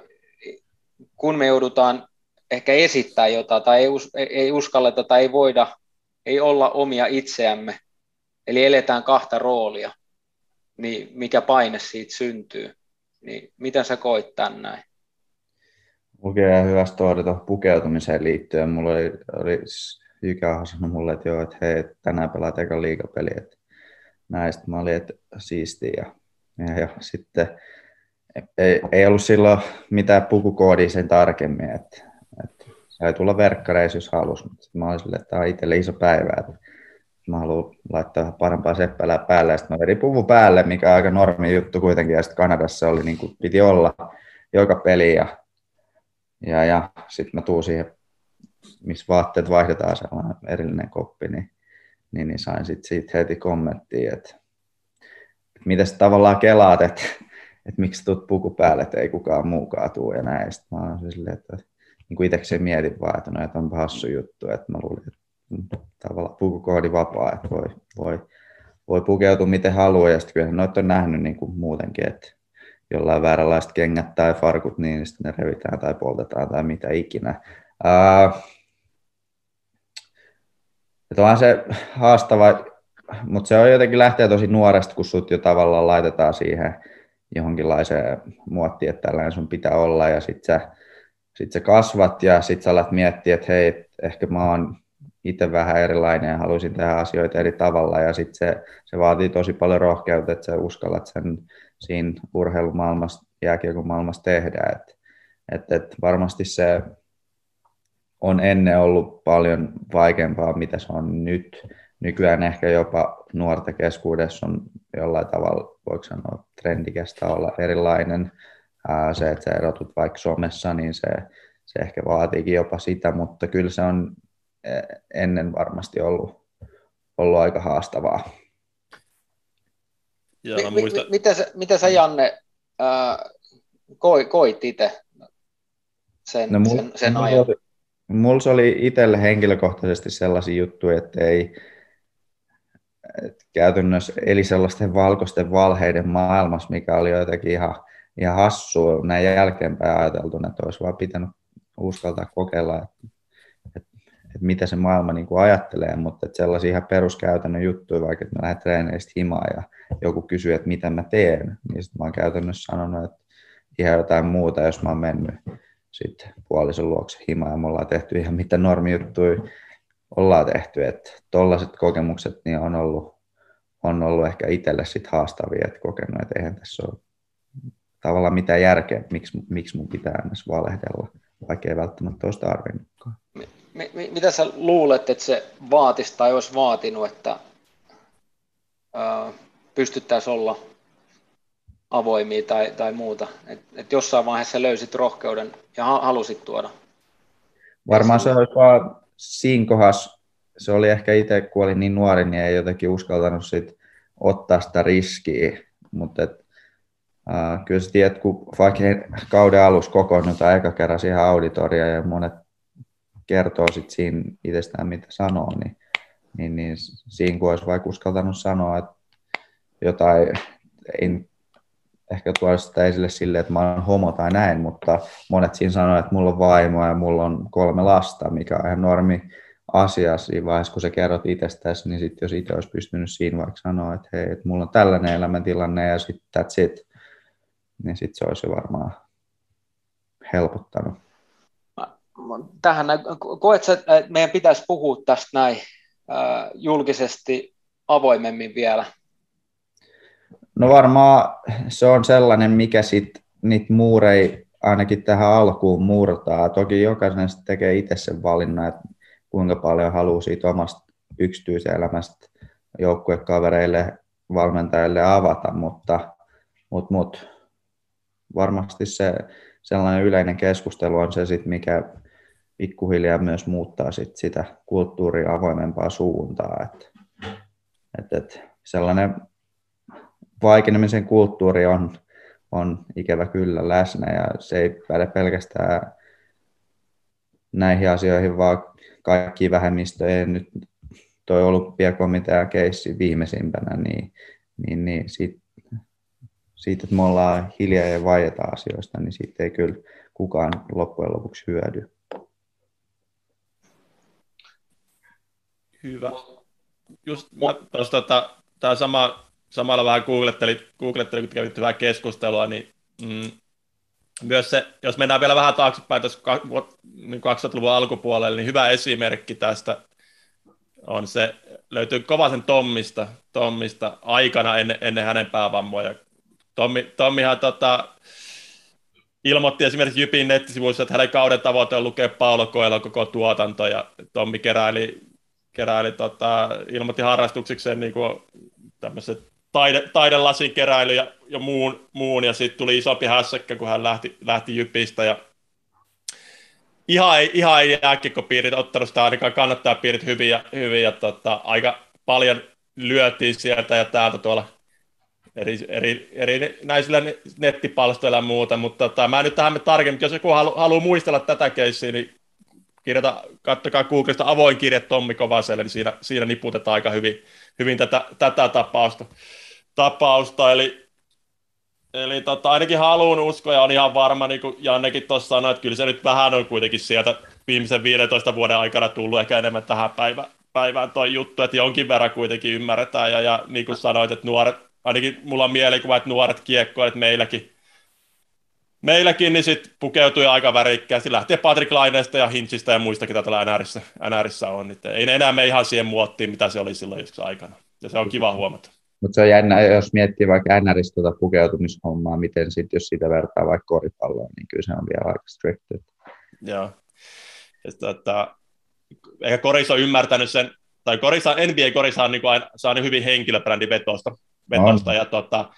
kun me joudutaan ehkä esittää jotain tai ei, us, ei uskalleta tai ei voida, ei olla omia itseämme, eli eletään kahta roolia, niin mikä paine siitä syntyy. Niin miten sä koit tän näin? Mulla hyvä story pukeutumiseen liittyen. Mulla oli, oli Jykä sanonut mulle, että joo, että hei, tänään pelaat eka liikapeli. Että näistä mä olin, että siistiä. Ja, ja, ja sitten ei, ei, ollut silloin mitään pukukoodia sen tarkemmin, että, että sai tulla verkkareissa, jos halusi, mutta mä olin silleen, että tämä on itselle iso päivä, että mä haluan laittaa parempaa seppälää päälle, ja sitten mä vedin puvu päälle, mikä on aika normi juttu kuitenkin, ja sitten Kanadassa oli niin kuin piti olla joka peli, ja ja, ja sitten mä tuun siihen, missä vaatteet vaihdetaan sellainen erillinen koppi, niin, niin, niin sain sitten siitä heti kommenttia, että, että miten tavallaan kelaat, että, että miksi tuut puku päälle, että ei kukaan muukaan tuu ja näin. Sitten mä oon silleen, että niin kuin itsekseen mietin vaan, että no, että on hassu juttu, että mä luulin, että tavallaan pukukoodi vapaa, että voi, voi, voi pukeutua miten haluaa, ja sitten kyllä noita on nähnyt niin kuin muutenkin, että jollain vääränlaiset kengät tai farkut, niin sitten ne revitään tai poltetaan tai mitä ikinä. Uh, että onhan se haastava, mutta se on jotenkin lähtee tosi nuoresta, kun sut jo tavallaan laitetaan siihen johonkinlaiseen muottiin, että tällainen sun pitää olla, ja sitten sä, sit sä kasvat, ja sitten sä alat miettiä, että hei, ehkä mä oon itse vähän erilainen ja haluaisin tehdä asioita eri tavalla, ja sitten se, se vaatii tosi paljon rohkeutta, että sä uskallat sen siinä urheilumaailmassa, jääkiekon maailmassa tehdä. Et, et, et varmasti se on ennen ollut paljon vaikeampaa, mitä se on nyt. Nykyään ehkä jopa nuorten keskuudessa on jollain tavalla, voiko sanoa, trendikästä olla erilainen. se, että sä erotut vaikka somessa, niin se, se ehkä vaatiikin jopa sitä, mutta kyllä se on ennen varmasti ollut, ollut aika haastavaa. Ja mi, muista... mi, mitä, sä, mitä sä Janne ää, koit, koit itse sen, no, mul, sen, sen mulla ajan? Oli, mulla se oli itselle henkilökohtaisesti sellaisia juttuja, että ei että käytännössä eli sellaisten valkoisten valheiden maailmassa, mikä oli jotenkin ihan, ihan hassua näin jälkeenpäin ajateltu, että olisi vaan pitänyt uskaltaa kokeilla, että että mitä se maailma niin kuin ajattelee, mutta että sellaisia ihan peruskäytännön juttuja, vaikka että mä lähden treeneistä himaan ja joku kysyy, että mitä mä teen, niin sitten mä oon käytännössä sanonut, että ihan jotain muuta, jos mä oon mennyt sitten puolison luokse himaan ja me ollaan tehty ihan mitä normijuttuja ollaan tehty, että tollaiset kokemukset niin on ollut, on ollut ehkä itselle sitten haastavia, että kokenut, että eihän tässä ole tavallaan mitään järkeä, miksi, miksi mun pitää edes valehdella, vaikka ei välttämättä olisi tarvinnutkaan mitä sä luulet, että se vaatisi tai olisi vaatinut, että pystyttäisiin olla avoimia tai, tai muuta? Et, et jossain vaiheessa löysit rohkeuden ja halusit tuoda? Varmaan se olisi vaan siinä kohdassa, se oli ehkä itse, kun olin niin nuori, niin ei jotenkin uskaltanut sit ottaa sitä riskiä, mutta et, kyllä sä tiedät, kun vaikka kauden alussa kokoonnutaan eka kerran siihen auditoriaan ja monet kertoo sit siinä itsestään, mitä sanoo, niin, niin, niin siinä kun olisi vaikka uskaltanut sanoa, että jotain, ei ehkä tuoda sitä esille silleen, että mä oon homo tai näin, mutta monet siinä sanoo, että mulla on vaimo ja mulla on kolme lasta, mikä on ihan normi asia siinä vaiheessa, kun sä kerrot itsestäsi, niin sitten jos itse olisi pystynyt siinä vaikka sanoa, että hei, että mulla on tällainen elämäntilanne ja sitten that's it, niin sitten se olisi varmaan helpottanut tähän, koet sä, että meidän pitäisi puhua tästä näin äh, julkisesti avoimemmin vielä? No varmaan se on sellainen, mikä sitten niitä muurei ainakin tähän alkuun murtaa. Toki jokainen tekee itse sen valinnan, että kuinka paljon haluaa siitä omasta yksityiselämästä joukkuekavereille, valmentajille avata, mutta, mutta, mutta varmasti se sellainen yleinen keskustelu on se, sit, mikä pikkuhiljaa myös muuttaa sit sitä kulttuuria avoimempaa suuntaa. Et, et, et sellainen vaikenemisen kulttuuri on, on ikävä kyllä läsnä ja se ei päde pelkästään näihin asioihin, vaan kaikki vähemmistöjen nyt toi olympiakomitea keissi viimeisimpänä, niin, niin, niin siitä, siitä, että me ollaan hiljaa ja vaieta asioista, niin siitä ei kyllä kukaan loppujen lopuksi hyödy. Hyvä. Just tuossa tota, tämä sama, samalla vähän googlettelin, googlettelin kun kävit hyvää keskustelua, niin mm, myös se, jos mennään vielä vähän taaksepäin tässä 2000-luvun niin alkupuolelle, niin hyvä esimerkki tästä on se, löytyy Kovasen Tommista, Tommista aikana ennen, ennen hänen päävammoja. Tommi, Tommihan tota, ilmoitti esimerkiksi Jypin nettisivuissa, että hänen kauden tavoite on lukea Paulo Koelon koko tuotanto, ja Tommi keräili keräili, tota, ilmoitti harrastuksikseen niin kuin taide, taidelasin keräily ja, ja muun, muun, ja sitten tuli isompi hässäkkä, kun hän lähti, lähti Jypistä, ja ihan ei, ihan ei jääkiekkopiirit ottanut sitä ainakaan kannattaa piirit hyvin ja, hyvin ja tota, aika paljon lyötiin sieltä ja täältä tuolla eri, eri, eri näisillä nettipalstoilla ja muuta, mutta tota, mä nyt tähän tarkemmin, jos joku halu, haluaa muistella tätä keissiä, niin kirjata, kattokaa Googlesta avoin kirje Tommi Kovaselle, niin siinä, siinä niputetaan aika hyvin, hyvin tätä, tätä tapausta. tapausta. Eli, eli tota, ainakin haluan uskoa ja on ihan varma, niin kuin Jannekin tuossa sanoi, että kyllä se nyt vähän on kuitenkin sieltä viimeisen 15 vuoden aikana tullut ehkä enemmän tähän päivään, päivään toi juttu, että jonkin verran kuitenkin ymmärretään ja, ja niin kuin sanoit, että nuoret, ainakin mulla on mielikuva, että nuoret kiekkoilijat meilläkin, meilläkin niin sit pukeutui aika värikkäästi, lähtien Patrick Laineesta ja Hinchistä ja muista, ketä täällä NRissä, NRissä on. Niin ei ne enää me ihan siihen muottiin, mitä se oli silloin joskus aikana. Ja se on kiva huomata. Mutta se on jännä, jos miettii vaikka NRistä tuota pukeutumishommaa, miten sitten, jos sitä vertaa vaikka koripalloon, niin kyllä se on vielä aika strict. Joo. Ja tota, ehkä Koris on ymmärtänyt sen, tai Korissa, NBA Korissa on niin kuin aina, saanut hyvin henkilöbrändi vetosta, vetosta ja tota,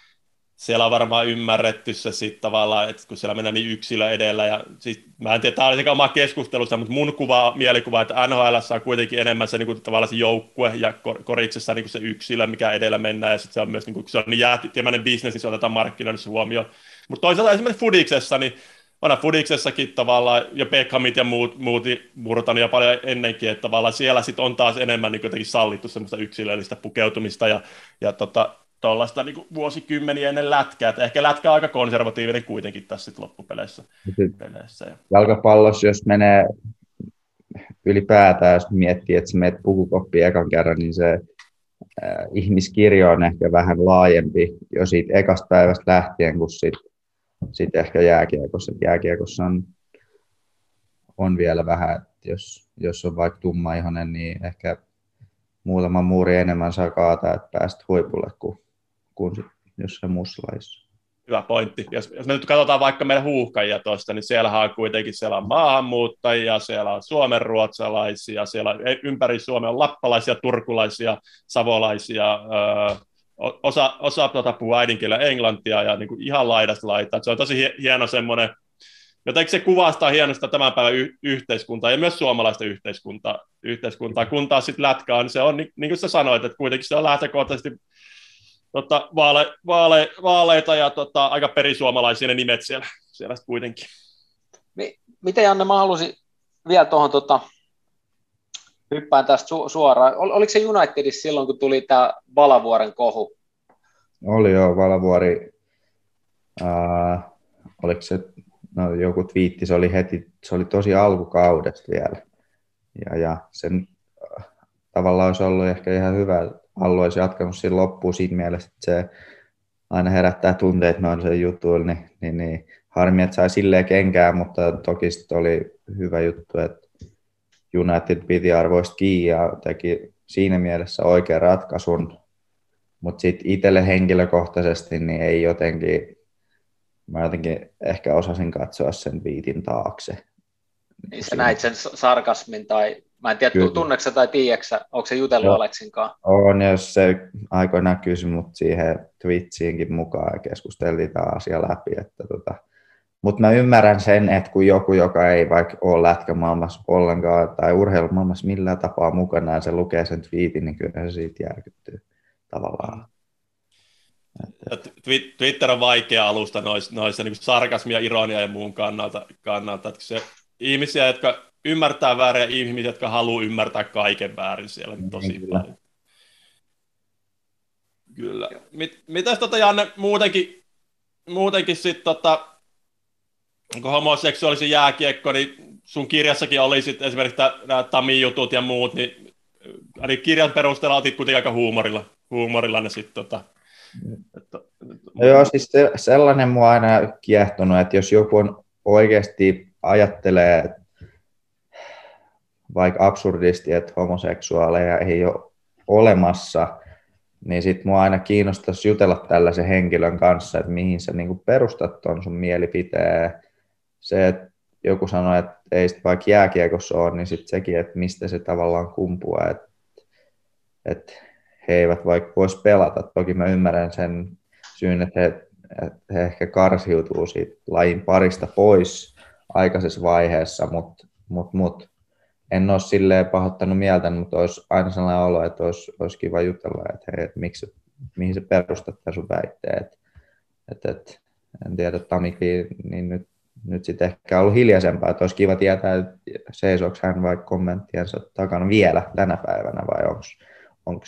siellä on varmaan ymmärretty se sitten tavallaan, että kun siellä mennään niin yksilö edellä, ja siis, mä en tiedä, tämä oli oma keskustelussa, mutta mun kuva, mielikuva, että NHL on kuitenkin enemmän se, niin kuin, tavallaan se joukkue, ja Koritsessa niin kuin se yksilö, mikä edellä mennään, ja sitten se on myös, niin kuin, se on niin jäätimäinen bisnes, niin se otetaan markkinoinnissa huomioon. Mutta toisaalta esimerkiksi Fudiksessa, niin aina Fudiksessakin tavallaan, ja Beckhamit ja muut, muut murtanut ja paljon ennenkin, että tavallaan siellä sitten on taas enemmän niin sallittu semmoista yksilöllistä pukeutumista, ja, ja tota, tuollaista niin vuosikymmeniä ennen lätkää. Että ehkä lätkä on aika konservatiivinen kuitenkin tässä sit loppupeleissä. Peleissä. Jalkapallossa, jos menee ylipäätään, jos miettii, että sä menet pukukoppiin ekan kerran, niin se äh, ihmiskirjo on ehkä vähän laajempi jo siitä ekasta päivästä lähtien, kuin sitten sit ehkä jääkiekossa. Jääkiekossa on, on vielä vähän, että jos, jos on vaikka tumma ihonen, niin ehkä muutama muuri enemmän saa kaataa, että päästä huipulle kuin kuin jossain muussa lajissa. Hyvä pointti. Jos, jos me nyt katsotaan vaikka meidän huuhkajia tuosta, niin siellä on kuitenkin siellä on maahanmuuttajia, siellä on suomenruotsalaisia, siellä on, ympäri Suomea on lappalaisia, turkulaisia, savolaisia, öö, osa, osa tuota puhuu äidinkielellä englantia ja niin kuin ihan laidasta laittaa. Se on tosi hieno semmoinen, jotenkin se kuvastaa hienosti tämän päivän y- yhteiskuntaa ja myös suomalaista yhteiskuntaa, yhteiskuntaa. kun taas sitten lätkä on, niin se on niin, niin kuin sä sanoit, että kuitenkin se on lähtökohtaisesti tota, vaale, vaale, vaaleita ja tota, aika perisuomalaisia ne nimet siellä, siellä kuitenkin. Miten Janne, mä halusin vielä tuohon tota, hyppään tästä su- suoraan. Ol, oliko se Unitedissa silloin, kun tuli tämä Valavuoren kohu? Oli joo, Valavuori. Uh, oliko se, no joku twiitti, se oli heti, se oli tosi alkukaudesta vielä. Ja, ja sen uh, tavallaan olisi ollut ehkä ihan hyvä Allu olisi jatkanut siinä loppuun siinä mielessä, että se aina herättää tunteet noin se juttu, niin, niin, niin harmi, että sai silleen kenkää, mutta toki sitten oli hyvä juttu, että United piti arvoista kiinni ja teki siinä mielessä oikean ratkaisun, mutta sitten itselle henkilökohtaisesti niin ei jotenkin, mä jotenkin ehkä osasin katsoa sen viitin taakse. Niin sä näit sen sarkasmin tai Mä en tiedä, Kyllä. tunneeko tai tiedätkö onko se jutellut no, Aleksin kanssa? On, jos se aikoinaan kysyi mut siihen Twitchiinkin mukaan ja keskusteltiin tämä asia läpi. Että tota, mutta mä ymmärrän sen, että kun joku, joka ei vaikka ole lätkämaailmassa ollenkaan tai urheilumaailmassa millään tapaa mukana ja se lukee sen twiitin, niin kyllä se siitä järkyttyy tavallaan. Twitter on vaikea alusta noissa, noissa niin sarkasmia, ironia ja muun kannalta. kannalta. Että se ihmisiä, jotka ymmärtää väärin ja ihmisiä, jotka haluaa ymmärtää kaiken väärin siellä niin tosi Kyllä. paljon. Kyllä. Mit, mitäs tota Janne muutenkin, muutenkin sitten tota, onko homoseksuaalisen jääkiekko, niin sun kirjassakin oli sit esimerkiksi nämä Tami-jutut ja muut, niin eli kirjan perusteella otit kuitenkin aika huumorilla, huumorilla ne sitten tota, että, no joo, siis se, sellainen mua aina kiehtonut, että jos joku on oikeasti ajattelee vaikka absurdisti, että homoseksuaaleja ei ole olemassa, niin sitten mua aina kiinnostaisi jutella tällaisen henkilön kanssa, että mihin sä niinku perustat on sun mielipiteen. Se, että joku sanoo, että ei sitten vaikka jääkiekossa ole, niin sitten sekin, että mistä se tavallaan kumpuaa, että, että he eivät vaikka voisi pelata. Toki mä ymmärrän sen syyn, että he, että he ehkä karsiutuu siitä lajin parista pois aikaisessa vaiheessa, mutta mut, mut. En ole silleen pahoittanut mieltä, mutta olisi aina sellainen olo, että olisi, olisi kiva jutella, että hei, että miksi, mihin se perustat tämän sun väitteen. Että, että, että, en tiedä, Tamiki, niin nyt, nyt sitten ehkä ollut hiljaisempaa, että olisi kiva tietää, että seisoako hän vaikka kommenttiensa takana vielä tänä päivänä vai onko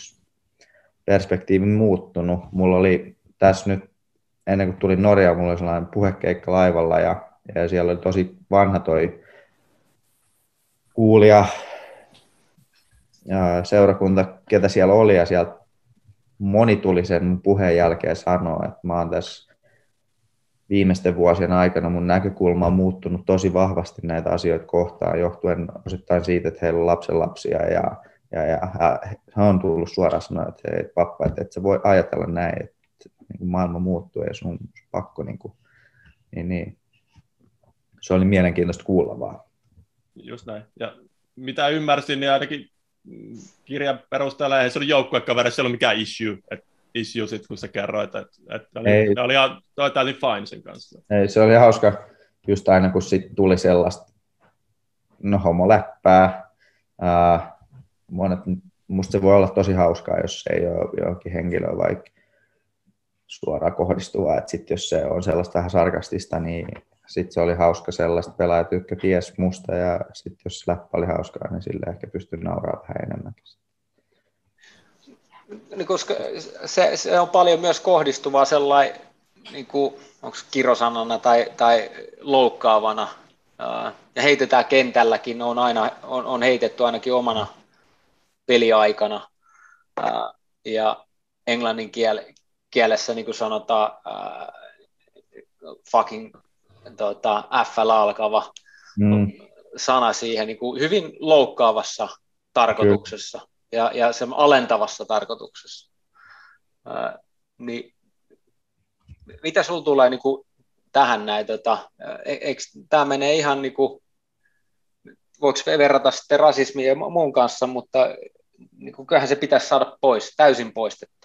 perspektiivi muuttunut. Mulla oli tässä nyt, ennen kuin tuli Norjaan, mulla oli sellainen puhekeikka laivalla ja, ja siellä oli tosi vanha toi kuulija ja seurakunta, ketä siellä oli ja sieltä moni tuli sen puheen jälkeen sanoa, että mä oon tässä viimeisten vuosien aikana mun näkökulma on muuttunut tosi vahvasti näitä asioita kohtaan, johtuen osittain siitä, että heillä on lapsenlapsia ja, ja, ja hän on tullut suoraan sanoa, että hei pappa, että, että sä voi ajatella näin, että niin maailma muuttuu ja sun pakko, niin, kuin, niin, niin. se oli mielenkiintoista kuulla vaan. Just näin. Ja mitä ymmärsin, niin ainakin kirjan perusteella ei se se ei ollut mikään issue. Et issue sit, kun sä kerroit, että et oli, ei. oli ihan totally fine sen kanssa. Ei, se oli hauska just aina, kun sit tuli sellaista no homoläppää. Ää, monet, musta se voi olla tosi hauskaa, jos se ei ole johonkin henkilöön vaikka suoraan kohdistuvaa, että sit jos se on sellaista vähän sarkastista, niin sitten se oli hauska sellaista pelaajat, jotka ties musta ja sitten jos läppä oli hauskaa, niin sille ehkä pystyi nauraa vähän enemmänkin. Niin koska se, se, on paljon myös kohdistuvaa sellainen, niin kuin, onko kirosanana tai, tai loukkaavana, ja heitetään kentälläkin, on, aina, on, on heitetty ainakin omana peliaikana, ja englannin kiel, kielessä niin kuin sanotaan fucking tota, FL alkava mm. sana siihen niin kuin hyvin loukkaavassa tarkoituksessa Kyllä. ja, ja se alentavassa tarkoituksessa. Ää, niin, mitä sinulla tulee niin kuin tähän näin? Tota, e, tämä menee ihan niin kuin, voiko verrata sitten rasismia ja muun kanssa, mutta niin kuin, kyllähän se pitäisi saada pois, täysin poistettu.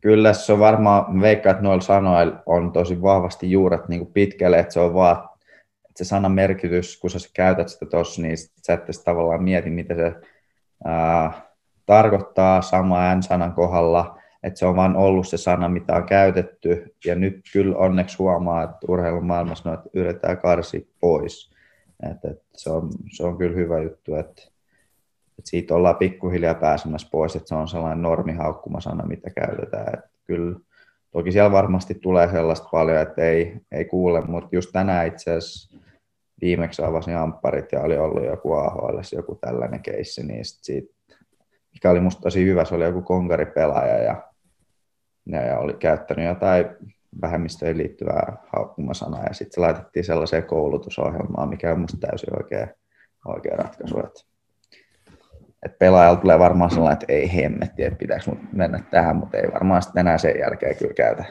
Kyllä se on varmaan, veikkaa, että noilla sanoilla on tosi vahvasti juuret niin kuin pitkälle, että se on vaan, että se sanan merkitys, kun sä käytät sitä tuossa, niin sä et tavallaan mieti, mitä se ää, tarkoittaa sama N-sanan kohdalla, että se on vaan ollut se sana, mitä on käytetty, ja nyt kyllä onneksi huomaa, että urheilun maailmassa noita yritetään karsia pois. Että, että se, on, se on kyllä hyvä juttu, että että siitä ollaan pikkuhiljaa pääsemässä pois, että se on sellainen normihaukkumasana, mitä käytetään. Että kyllä, toki siellä varmasti tulee sellaista paljon, että ei, ei kuule, mutta just tänään itse asiassa viimeksi avasin ampparit ja oli ollut joku AHL, joku tällainen keissi, niin sit siitä, mikä oli musta tosi hyvä, se oli joku konkaripelaaja ja, ja, ja oli käyttänyt jotain vähemmistöön liittyvää haukkumasanaa ja sitten se laitettiin sellaiseen koulutusohjelmaan, mikä on musta täysin oikea, oikea ratkaisu. Että et pelaajalla tulee varmaan sellainen, että ei hemmetti, että pitäisi mennä tähän, mutta ei varmaan sitten enää sen jälkeen kyllä käytä.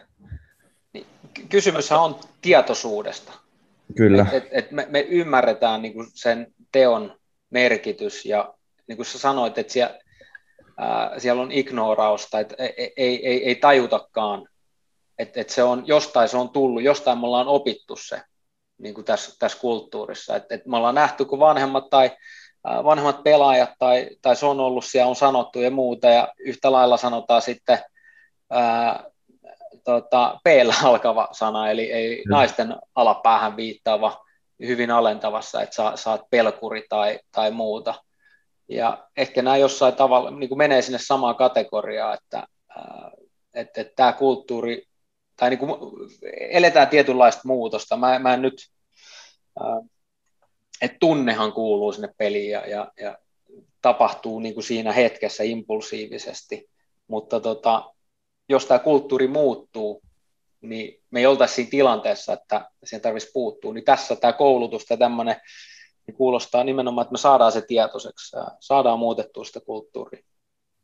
Niin, kysymyshän on tietoisuudesta. Kyllä. Et, et, et me, me ymmärretään niinku sen teon merkitys ja niin kuin sä sanoit, että siellä, ää, siellä on ignorausta, että ei, ei, ei, ei tajutakaan, että, että se on, jostain se on tullut, jostain me ollaan opittu se niin kuin tässä, tässä kulttuurissa. Että, että me ollaan nähty, kun vanhemmat tai vanhemmat pelaajat tai, tai se on ollut siellä, on sanottu ja muuta, ja yhtä lailla sanotaan sitten ää, tota, p alkava sana, eli ei mm. naisten alapäähän viittaava hyvin alentavassa, että sä, sä oot pelkuri tai, tai muuta. Ja ehkä nämä jossain tavalla niin kuin menee sinne samaan kategoriaan, että, että, että tämä kulttuuri, tai niin kuin eletään tietynlaista muutosta. Mä, mä en nyt, että tunnehan kuuluu sinne peliin ja, ja, ja tapahtuu niin kuin siinä hetkessä impulsiivisesti, mutta tota, jos tämä kulttuuri muuttuu, niin me ei oltaisi siinä tilanteessa, että siihen tarvitsisi puuttua, niin tässä tämä koulutus ja tämmöinen niin kuulostaa nimenomaan, että me saadaan se tietoiseksi ja saadaan muutettua sitä kulttuuria.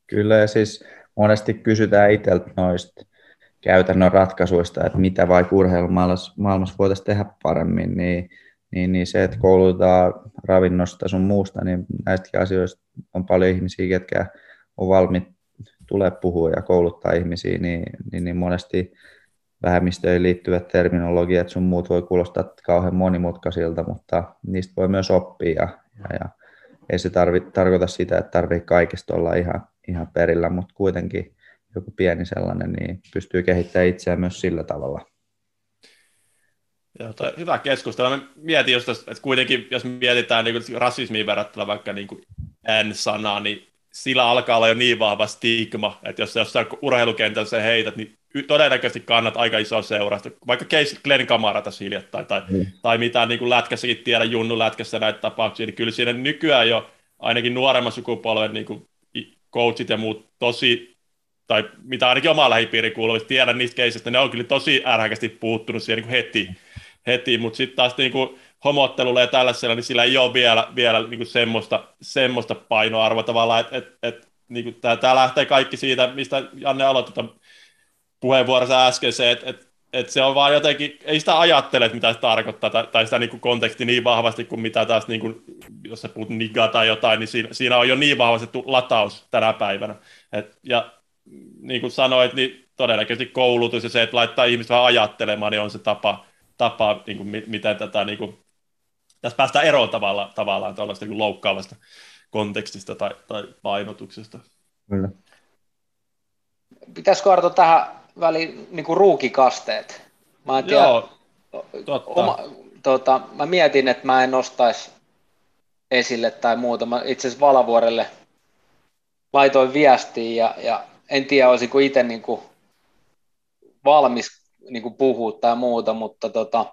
Kyllä, ja siis monesti kysytään itseltä noista käytännön ratkaisuista, että mitä vaikka urheilumaailmassa voitaisiin tehdä paremmin, niin niin, niin se, että koulutetaan ravinnosta sun muusta, niin näistäkin asioista on paljon ihmisiä, ketkä on valmiit tulee puhua ja kouluttaa ihmisiä, niin, niin, niin monesti vähemmistöihin liittyvät terminologiat sun muut voi kuulostaa kauhean monimutkaisilta, mutta niistä voi myös oppia ja, Ja, ja ei se tarvi, tarkoita sitä, että tarvii kaikista olla ihan, ihan perillä, mutta kuitenkin joku pieni sellainen, niin pystyy kehittämään itseään myös sillä tavalla. Joo, toi, hyvä keskustelu. Mä mietin just, että kuitenkin, jos mietitään niin rasismiin verrattuna vaikka niin N-sanaa, niin sillä alkaa olla jo niin vahva stigma, että jos jossain urheilukentällä se heität, niin todennäköisesti kannat aika iso seurasta. Vaikka case Glenn Kamara tässä hiljattain, tai, mm. tai mitä niin kuin lätkässäkin tiedä, Junnu lätkässä näitä tapauksia, niin kyllä siinä nykyään jo ainakin nuoremman sukupolven niin kuin coachit ja muut tosi, tai mitä ainakin oma lähipiiri kuuluu, tiedän niistä keisistä, ne on kyllä tosi ärhäkästi puuttunut siihen niin kuin heti, heti mutta sitten taas niin kuin homottelulla ja tällaisella, niin sillä ei ole vielä, vielä niin kuin semmoista, semmoista painoarvoa tavallaan, että et, et, niin tämä lähtee kaikki siitä, mistä Janne aloitti puheenvuorossa äsken se, että et, et se on vaan jotenkin, ei sitä ajattele, mitä se tarkoittaa, tai, tai sitä niin konteksti niin vahvasti kuin mitä taas, niin kuin, jos sä puhut niga tai jotain, niin siinä, siinä on jo niin vahvasti lataus tänä päivänä. Et, ja niin kuin sanoit, niin todennäköisesti koulutus ja se, että laittaa ihmiset vähän ajattelemaan, niin on se tapa, tapa niin kuin, miten tätä, niin kuin, tässä päästään eroon tavalla, tavallaan tuollaista niin loukkaavasta kontekstista tai, tai painotuksesta. Kyllä. Pitäisikö Arto tähän väli niin kuin ruukikasteet. Mä en tiedä, Joo, totta. Oma, tota, mä mietin, että mä en nostaisi esille tai muuta. Mä itse asiassa Valavuorelle laitoin viestiä ja, ja en tiedä, olisiko itse niin kuin valmis niin kuin puhua tai muuta, mutta tota,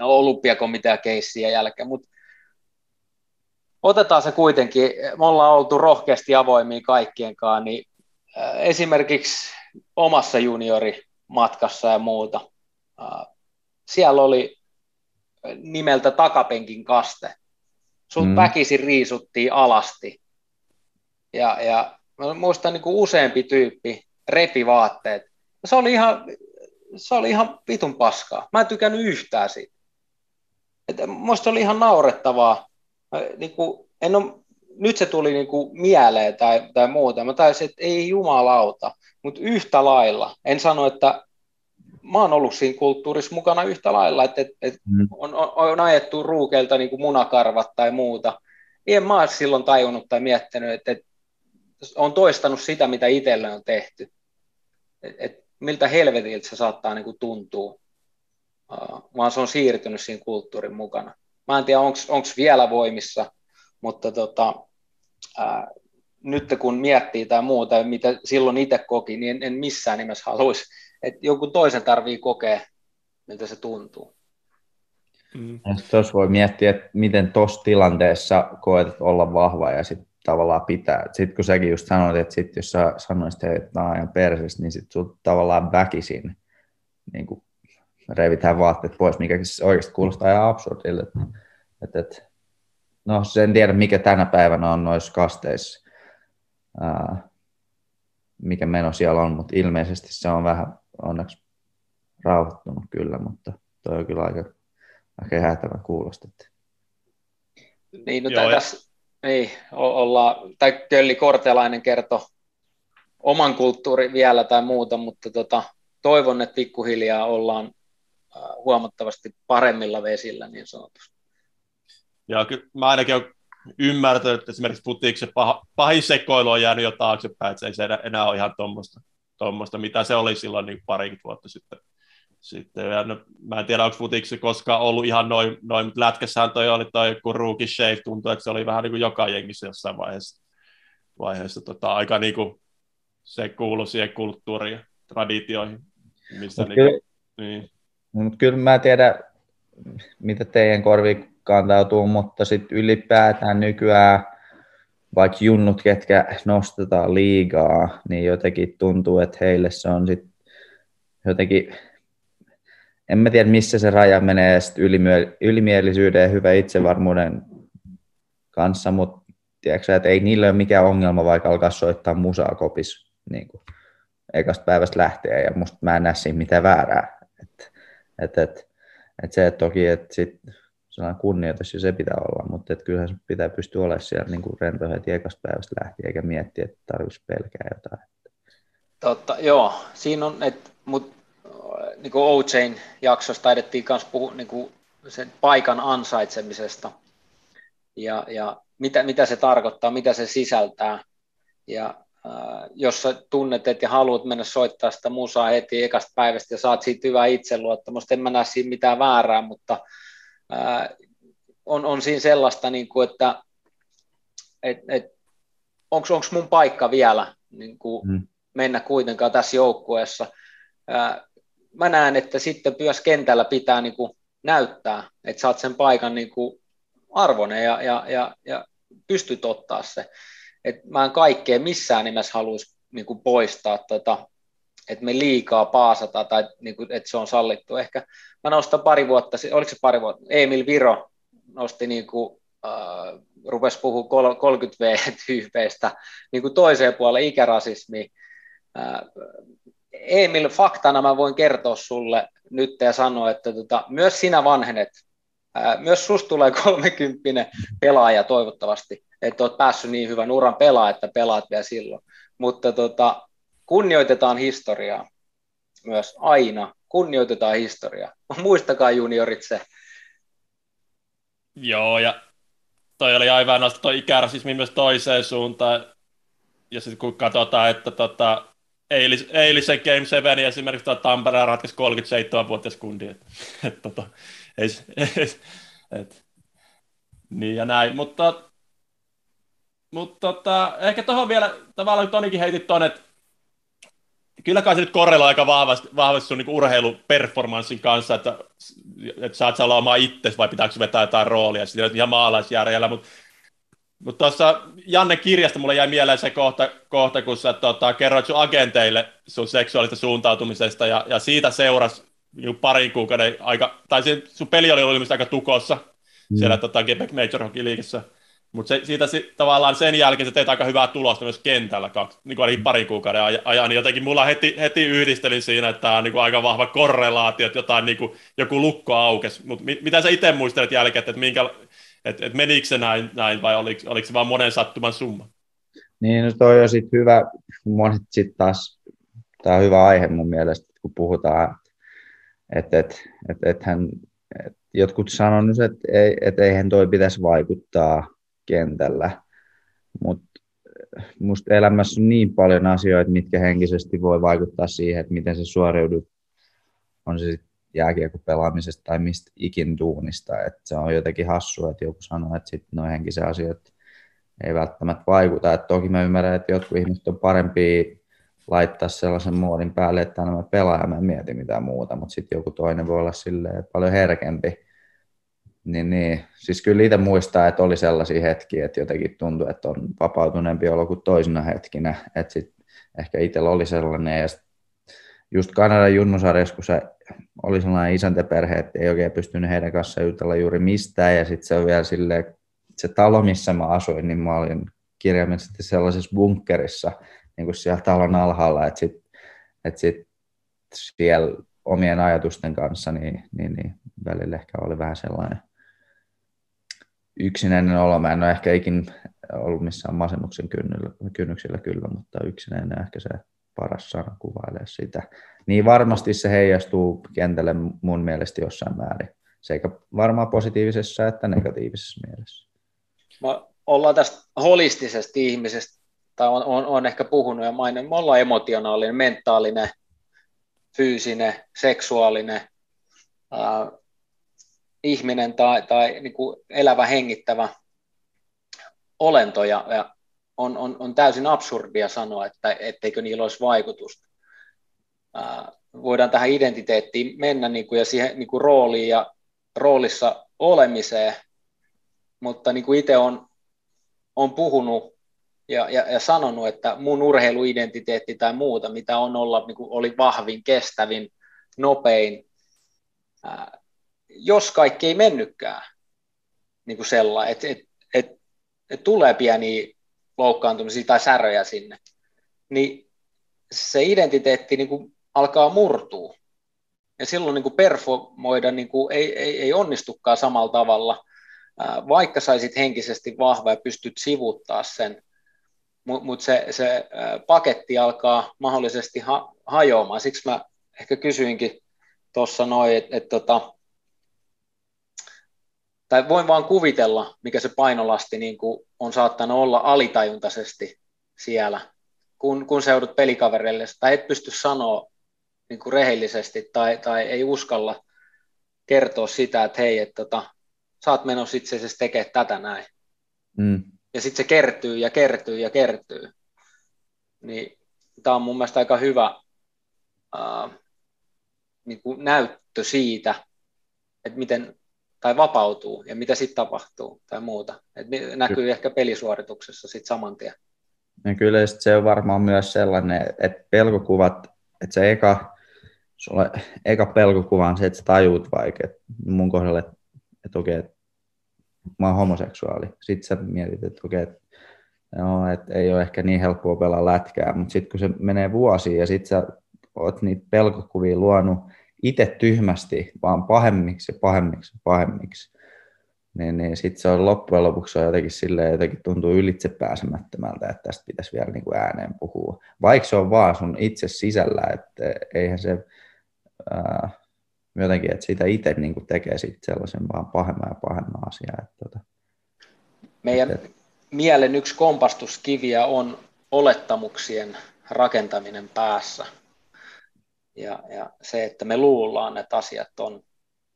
olympiakomitea keissiä jälkeen, mutta otetaan se kuitenkin, me ollaan oltu rohkeasti avoimia kaikkienkaan, niin esimerkiksi omassa juniorimatkassa ja muuta. Siellä oli nimeltä takapenkin kaste. Sut mm. väkisin riisuttiin alasti. Ja, ja mä muistan niin kuin useampi tyyppi repi vaatteet. Se oli ihan, se oli ihan vitun paskaa. Mä en tykännyt yhtään siitä. Et musta oli ihan naurettavaa. niin kuin, en ole nyt se tuli niin kuin mieleen tai, tai muuta. Mä taisin, että ei jumalauta, mutta yhtä lailla. En sano, että mä oon ollut siinä kulttuurissa mukana yhtä lailla, että, että, että mm. on, on, on ajettu ruukeilta niin kuin munakarvat tai muuta. En mä ole silloin tajunnut tai miettinyt, että, että on toistanut sitä, mitä itselle on tehty. Et, et miltä helvetiltä se saattaa niin kuin tuntua, uh, vaan se on siirtynyt siinä kulttuurin mukana. Mä en tiedä, onko vielä voimissa, mutta tota, ää, nyt kun miettii tai muuta, mitä silloin itse koki, niin en, en missään nimessä haluaisi, että joku toisen tarvii kokea, miltä se tuntuu. Mm. Tuossa voi miettiä, että miten tuossa tilanteessa koet olla vahva ja sitten tavallaan pitää. Sitten kun säkin just sanoit, että sit jos sä sanoisit, että tämä on ihan persis, niin sitten sun tavallaan väkisin niin kuin revitään vaatteet pois, mikä siis oikeasti kuulostaa ihan absurdille. Että, että, että No sen tiedä, mikä tänä päivänä on noissa kasteissa, ää, mikä meno siellä on, mutta ilmeisesti se on vähän onneksi rauhoittunut kyllä, mutta toi on kyllä aika, aika häätävä kuulosta. Niin, no Joo, tässä, niin, olla, tai Kölli Kortelainen kertoi oman kulttuurin vielä tai muuta, mutta tota, toivon, että pikkuhiljaa ollaan huomattavasti paremmilla vesillä niin sanotusti. Ja kyllä mä ainakin olen ymmärtänyt, että esimerkiksi putiiksen pah- pahin sekoilu on jäänyt jo taaksepäin, että se ei enää ole ihan tuommoista, tuommoista mitä se oli silloin niin parikymmentä vuotta sitten. Sitten ja no, mä en tiedä, onko futiksi koskaan ollut ihan noin, noin mutta lätkässähän toi oli toi, kun rookie shave tuntui, että se oli vähän niin kuin joka jengissä jossain vaiheessa, vaiheessa tota, aika niin kuin se kuului siihen kulttuuriin ja traditioihin. Missä niin, kyllä, niin. Mutta kyllä mä tiedän, mitä teidän korviin kantautuu, mutta sitten ylipäätään nykyään vaikka junnut, ketkä nostetaan liigaa, niin jotenkin tuntuu, että heille se on sitten jotenkin, en mä tiedä missä se raja menee ylimielisyyden ja hyvän itsevarmuuden kanssa, mutta tiedätkö, että ei niillä ole mikään ongelma vaikka alkaa soittaa musaa kopis niin kuin ekasta päivästä lähtien ja musta mä en näe siinä mitään väärää. Et, et, et, et se että toki, että sit sellainen kunnioitus ja se pitää olla, mutta et kyllähän se pitää pystyä olemaan siellä niin kuin rento heti ekasta päivästä lähtien, eikä miettiä, että tarvitsisi pelkää jotain. Totta, joo. Siinä on, että mut, niin kuin OJn jaksossa taidettiin myös puhua niin kuin sen paikan ansaitsemisesta. ja, ja mitä, mitä se tarkoittaa, mitä se sisältää. Ja äh, jos sä tunnet, että haluat mennä soittaa sitä musaa heti ekasta päivästä ja saat siitä hyvää itseluottamusta, en mä näe siinä mitään väärää, mutta äh, on, on siinä sellaista, niin kuin, että et, et, onko mun paikka vielä niin kuin hmm. mennä kuitenkaan tässä joukkueessa. Äh, mä näen, että sitten myös kentällä pitää niin kuin näyttää, että saat sen paikan niin kuin arvoinen ja, ja, ja, ja pystyt ottaa se. Et mä en kaikkea missään nimessä haluaisi niin kuin poistaa, tota, että me liikaa paasata tai niin kuin, että se on sallittu. Ehkä mä nostan pari vuotta, oliko se pari vuotta, Emil Viro nosti niin kuin, äh, rupesi puhua 30V-tyypeistä niin toiseen puolelle ikärasismi. Äh, Emil, faktana mä voin kertoa sulle nyt ja sanoa, että tota, myös sinä vanhenet. Äh, myös susta tulee *laughs* 30 pelaaja toivottavasti, että olet päässyt niin hyvän uran pelaa, että pelaat vielä silloin. Mutta tota, kunnioitetaan historiaa myös aina. Kunnioitetaan historiaa. *laughs* Muistakaa juniorit se. Joo, ja toi oli aivan nostaa toi ikärasismi myös toiseen suuntaan. Ja sitten kun katsotaan, että tota, eilis, eilisen Game 7 esimerkiksi tuo Tampere ratkaisi 37-vuotias kundi. Et, et, tota, ei, et, et, niin ja näin, mutta, mutta tota, ehkä tuohon vielä tavallaan Tonikin heitit tuonne, että kyllä kai se nyt korreloi aika vahvasti, vahvasti sun niin urheiluperformanssin kanssa, että, että saat sä olla oma itsesi vai pitääkö vetää jotain roolia, sitten ihan maalaisjärjellä, mutta mutta tuossa Janne kirjasta mulle jäi mieleen se kohta, kohta kun sä tota, kerroit sun agenteille sun seksuaalista suuntautumisesta ja, ja siitä seurasi niin parin kuukauden aika, tai se, sun peli oli ollut aika tukossa mm. siellä tota, Quebec Major Hockey liikessä. Mutta siitä si, tavallaan sen jälkeen sä teet aika hyvää tulosta myös kentällä, kaksi, niin kuin ainakin parin kuukauden ajan, niin jotenkin mulla heti, heti yhdistelin siinä, että tämä on niin kuin aika vahva korrelaatio, että jotain, niin kuin, joku lukko aukesi. Mutta mit, mitä sä itse muistelet jälkeen, että minkä, et, et menikö se näin, näin vai oliko, oliko se vain monen sattuman summa? Niin, no toi on sitten hyvä, monet sitten taas, tämä on hyvä aihe mun mielestä, kun puhutaan, että et, et, et hän, et jotkut sanonut, että ei, et eihän toi pitäisi vaikuttaa kentällä, mutta musta elämässä on niin paljon asioita, mitkä henkisesti voi vaikuttaa siihen, että miten se suoriudut, on se sitten jääkiekko-pelaamisesta tai mistä ikin tuunista. Että se on jotenkin hassua, että joku sanoo, että sitten noin henkisen asiat ei välttämättä vaikuta. Et toki mä ymmärrän, että jotkut ihmiset on parempi laittaa sellaisen muodin päälle, että aina mä pelaan ja mä en mieti mitään muuta, mutta sitten joku toinen voi olla silleen paljon herkempi. Niin, niin. Siis kyllä itse muistaa, että oli sellaisia hetkiä, että jotenkin tuntui, että on vapautuneempi olo kuin toisina hetkinä. Että sitten ehkä itsellä oli sellainen ja just Kanadan junnusarjassa, kun se oli sellainen isäntäperhe, että ei oikein pystynyt heidän kanssaan jutella juuri mistään, ja sitten se on vielä silleen, se talo, missä mä asuin, niin mä olin kirjaimellisesti sellaisessa bunkkerissa, niin kuin siellä talon alhaalla, että sitten et sit siellä omien ajatusten kanssa, niin, niin, niin välillä ehkä oli vähän sellainen yksinäinen olo. Mä en ole ehkä ikin ollut missään masennuksen kynnyksillä kyllä, mutta yksinäinen ehkä se paras sana kuvailee sitä. Niin varmasti se heijastuu kentälle mun mielestä jossain määrin. Sekä varmaan positiivisessa että negatiivisessa mielessä. Me ollaan tästä holistisesta ihmisestä, tai on, on, on ehkä puhunut ja mainin, me ollaan emotionaalinen, mentaalinen, fyysinen, seksuaalinen äh, ihminen tai, tai niin kuin elävä, hengittävä olento, ja, ja on, on, on täysin absurdia sanoa, että etteikö niillä olisi vaikutusta. Ää, voidaan tähän identiteettiin mennä niin kuin, ja siihen niin kuin rooliin ja roolissa olemiseen, mutta niin kuin itse on, on puhunut ja, ja, ja sanonut, että mun urheiluidentiteetti tai muuta, mitä on olla, niin kuin oli vahvin, kestävin, nopein, ää, jos kaikki ei mennytkään niin kuin sellainen, että et, et, et tulee pieniä loukkaantumisia tai säröjä sinne, niin se identiteetti niin kuin alkaa murtua. Ja silloin niin kuin performoida niin kuin ei, ei, ei onnistukaan samalla tavalla, vaikka saisit henkisesti vahva ja pystyt sivuttaa sen, mutta mut se, se paketti alkaa mahdollisesti ha- hajoamaan. Siksi mä ehkä kysyinkin tuossa noin, että et, tota, tai voin vaan kuvitella, mikä se painolasti niin kuin on saattanut olla alitajuntaisesti siellä, kun, kun seudut pelikavereille, tai et pysty sanoa niin kuin rehellisesti tai, tai ei uskalla kertoa sitä, että hei, että tota, sä oot menossa itse asiassa tekemään tätä näin. Mm. Ja sitten se kertyy ja kertyy ja kertyy. Niin tämä on mun mielestä aika hyvä äh, niin kuin näyttö siitä, että miten tai vapautuu ja mitä sitten tapahtuu tai muuta. Et näkyy kyllä. ehkä pelisuorituksessa sitten saman tien. Ja kyllä se on varmaan myös sellainen, että pelkokuvat, että se eka, sulle, eka pelkokuva on se, että sä tajuut vaikka, että mun kohdalla, että, että okei, että mä oon homoseksuaali. Sitten sä mietit, että okei, että, no, että ei ole ehkä niin helppoa pelaa lätkää, mutta sitten kun se menee vuosi ja sitten sä oot niitä pelkokuvia luonut itse tyhmästi, vaan pahemmiksi ja pahemmiksi ja pahemmiksi, niin, niin sitten se on loppujen lopuksi on jotenkin silleen, jotenkin tuntuu ylitse pääsemättömältä, että tästä pitäisi vielä niin kuin ääneen puhua. Vaikka se on vaan sun itse sisällä, että eihän se ää, jotenkin, että sitä itse niin kuin tekee sitten sellaisen vaan pahemman ja pahemman asiaa. Että, tota, Meidän että, mielen yksi kompastuskiviä on olettamuksien rakentaminen päässä. Ja, ja se, että me luullaan, että asiat on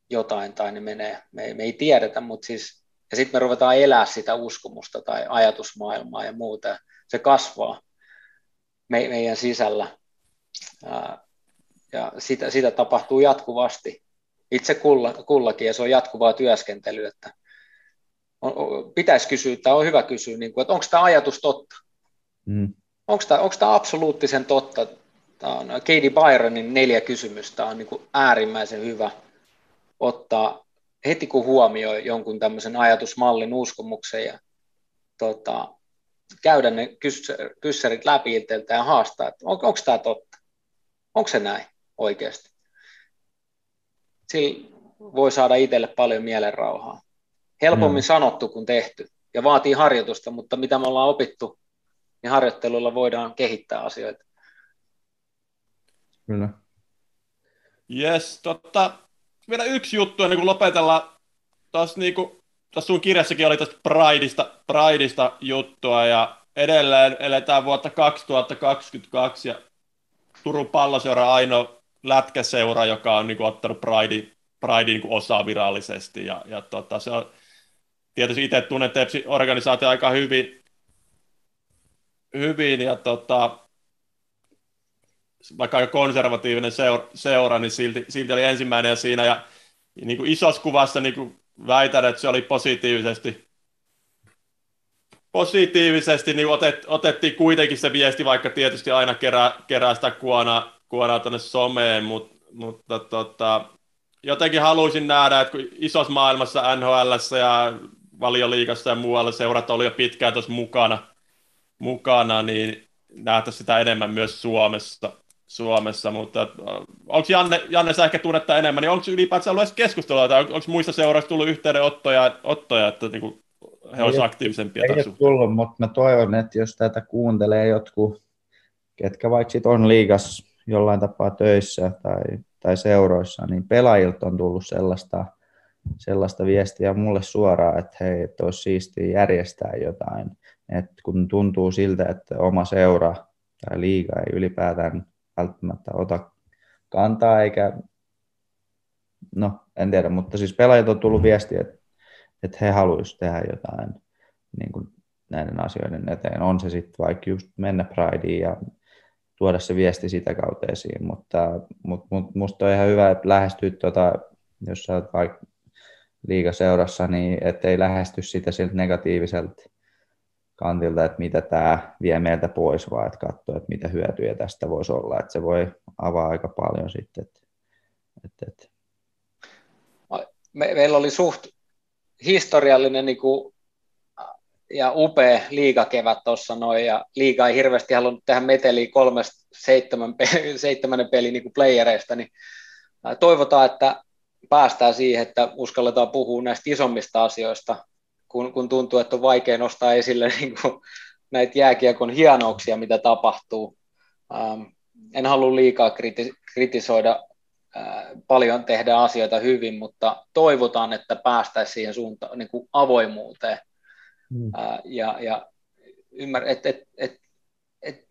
jotain tai ne menee, me, me ei tiedetä, mutta siis, ja sitten me ruvetaan elää sitä uskomusta tai ajatusmaailmaa ja muuta, ja se kasvaa me, meidän sisällä. Ää, ja sitä, sitä tapahtuu jatkuvasti itse kulla, kullakin, ja se on jatkuvaa työskentelyä, että on, pitäisi kysyä, tai on hyvä kysyä, niin kuin, että onko tämä ajatus totta? Mm. Onko tämä absoluuttisen totta? Tämä on Katie Byronin neljä kysymystä on niin kuin äärimmäisen hyvä ottaa heti kun huomioi jonkun tämmöisen ajatusmallin uskomuksen ja tota, käydä ne kyssärit läpi itseltä ja haastaa, että on, onko tämä totta? Onko se näin oikeasti? Sillä voi saada itselle paljon mielenrauhaa. Helpommin mm. sanottu kuin tehty ja vaatii harjoitusta, mutta mitä me ollaan opittu, niin harjoittelulla voidaan kehittää asioita. Kyllä. Yes, totta, vielä yksi juttu ennen kuin lopetellaan. Tuossa niinku, tuossa sun kirjassakin oli tästä Prideista, Prideista juttua ja edelleen eletään vuotta 2022 ja Turun palloseura ainoa lätkäseura, joka on niinku ottanut Pridein, Pridein niinku osaa virallisesti ja, ja tota, se on tietysti itse tunnen Tepsi-organisaatio aika hyvin, hyvin ja tota, vaikka aika konservatiivinen seura, seura niin silti, silti oli ensimmäinen ja siinä. Ja, niin kuin isossa kuvassa niin kuin väitän, että se oli positiivisesti, positiivisesti niin otet, otettiin kuitenkin se viesti, vaikka tietysti aina kerää, kerää sitä kuonaa, kuonaa tuonne someen, mutta, mutta tota, jotenkin haluaisin nähdä, että kun isossa maailmassa NHL ja valioliikassa ja muualla seurat oli jo pitkään tuossa mukana, mukana niin nähtäisiin sitä enemmän myös Suomessa. Suomessa, mutta äh, onko Janne, Janne sä ehkä tunnetta enemmän, niin onko ylipäätään ollut edes keskustelua, tai onko muista seuraista tullut yhteydenottoja, ottoja, että niin kuin he olisivat aktiivisempia Ei ole tullut, mutta mä toivon, että jos tätä kuuntelee jotkut, ketkä vaikka sit on liigas jollain tapaa töissä tai, tai seuroissa, niin pelaajilta on tullut sellaista, sellaista viestiä mulle suoraan, että hei, että olisi siistiä järjestää jotain. että kun tuntuu siltä, että oma seura tai liiga ei ylipäätään välttämättä ota kantaa, eikä, no en tiedä, mutta siis pelaajat on tullut viesti, että, että he haluaisivat tehdä jotain niin kuin näiden asioiden eteen. On se sitten vaikka just mennä Prideen ja tuoda se viesti sitä kautta esiin, mutta, mutta, mutta musta on ihan hyvä, että lähestyy tuota, jos sä oot vaikka liigaseurassa, niin ettei lähesty sitä siltä negatiiviselta kantilta, että mitä tämä vie meiltä pois, vaan että katsoa, että mitä hyötyjä tästä voisi olla. Että se voi avaa aika paljon sitten. Että, että, että. Me, meillä oli suht historiallinen niin kuin, ja upea liigakevät tuossa noin, ja liiga ei hirveästi halunnut tehdä meteliä kolmesta seitsemän, *laughs* seitsemän pelin niin playereista, niin toivotaan, että päästään siihen, että uskalletaan puhua näistä isommista asioista, kun, kun tuntuu, että on vaikea nostaa esille *laughs* niin kuin, näitä jääkiekon hienouksia, mitä tapahtuu. Ähm, en halua liikaa kriti- kritisoida paljon tehdään asioita hyvin, mutta toivotaan, että päästäisiin siihen suuntaan niin kuin avoimuuteen. Mm. Ja, ja ymmär, et, et, et, et,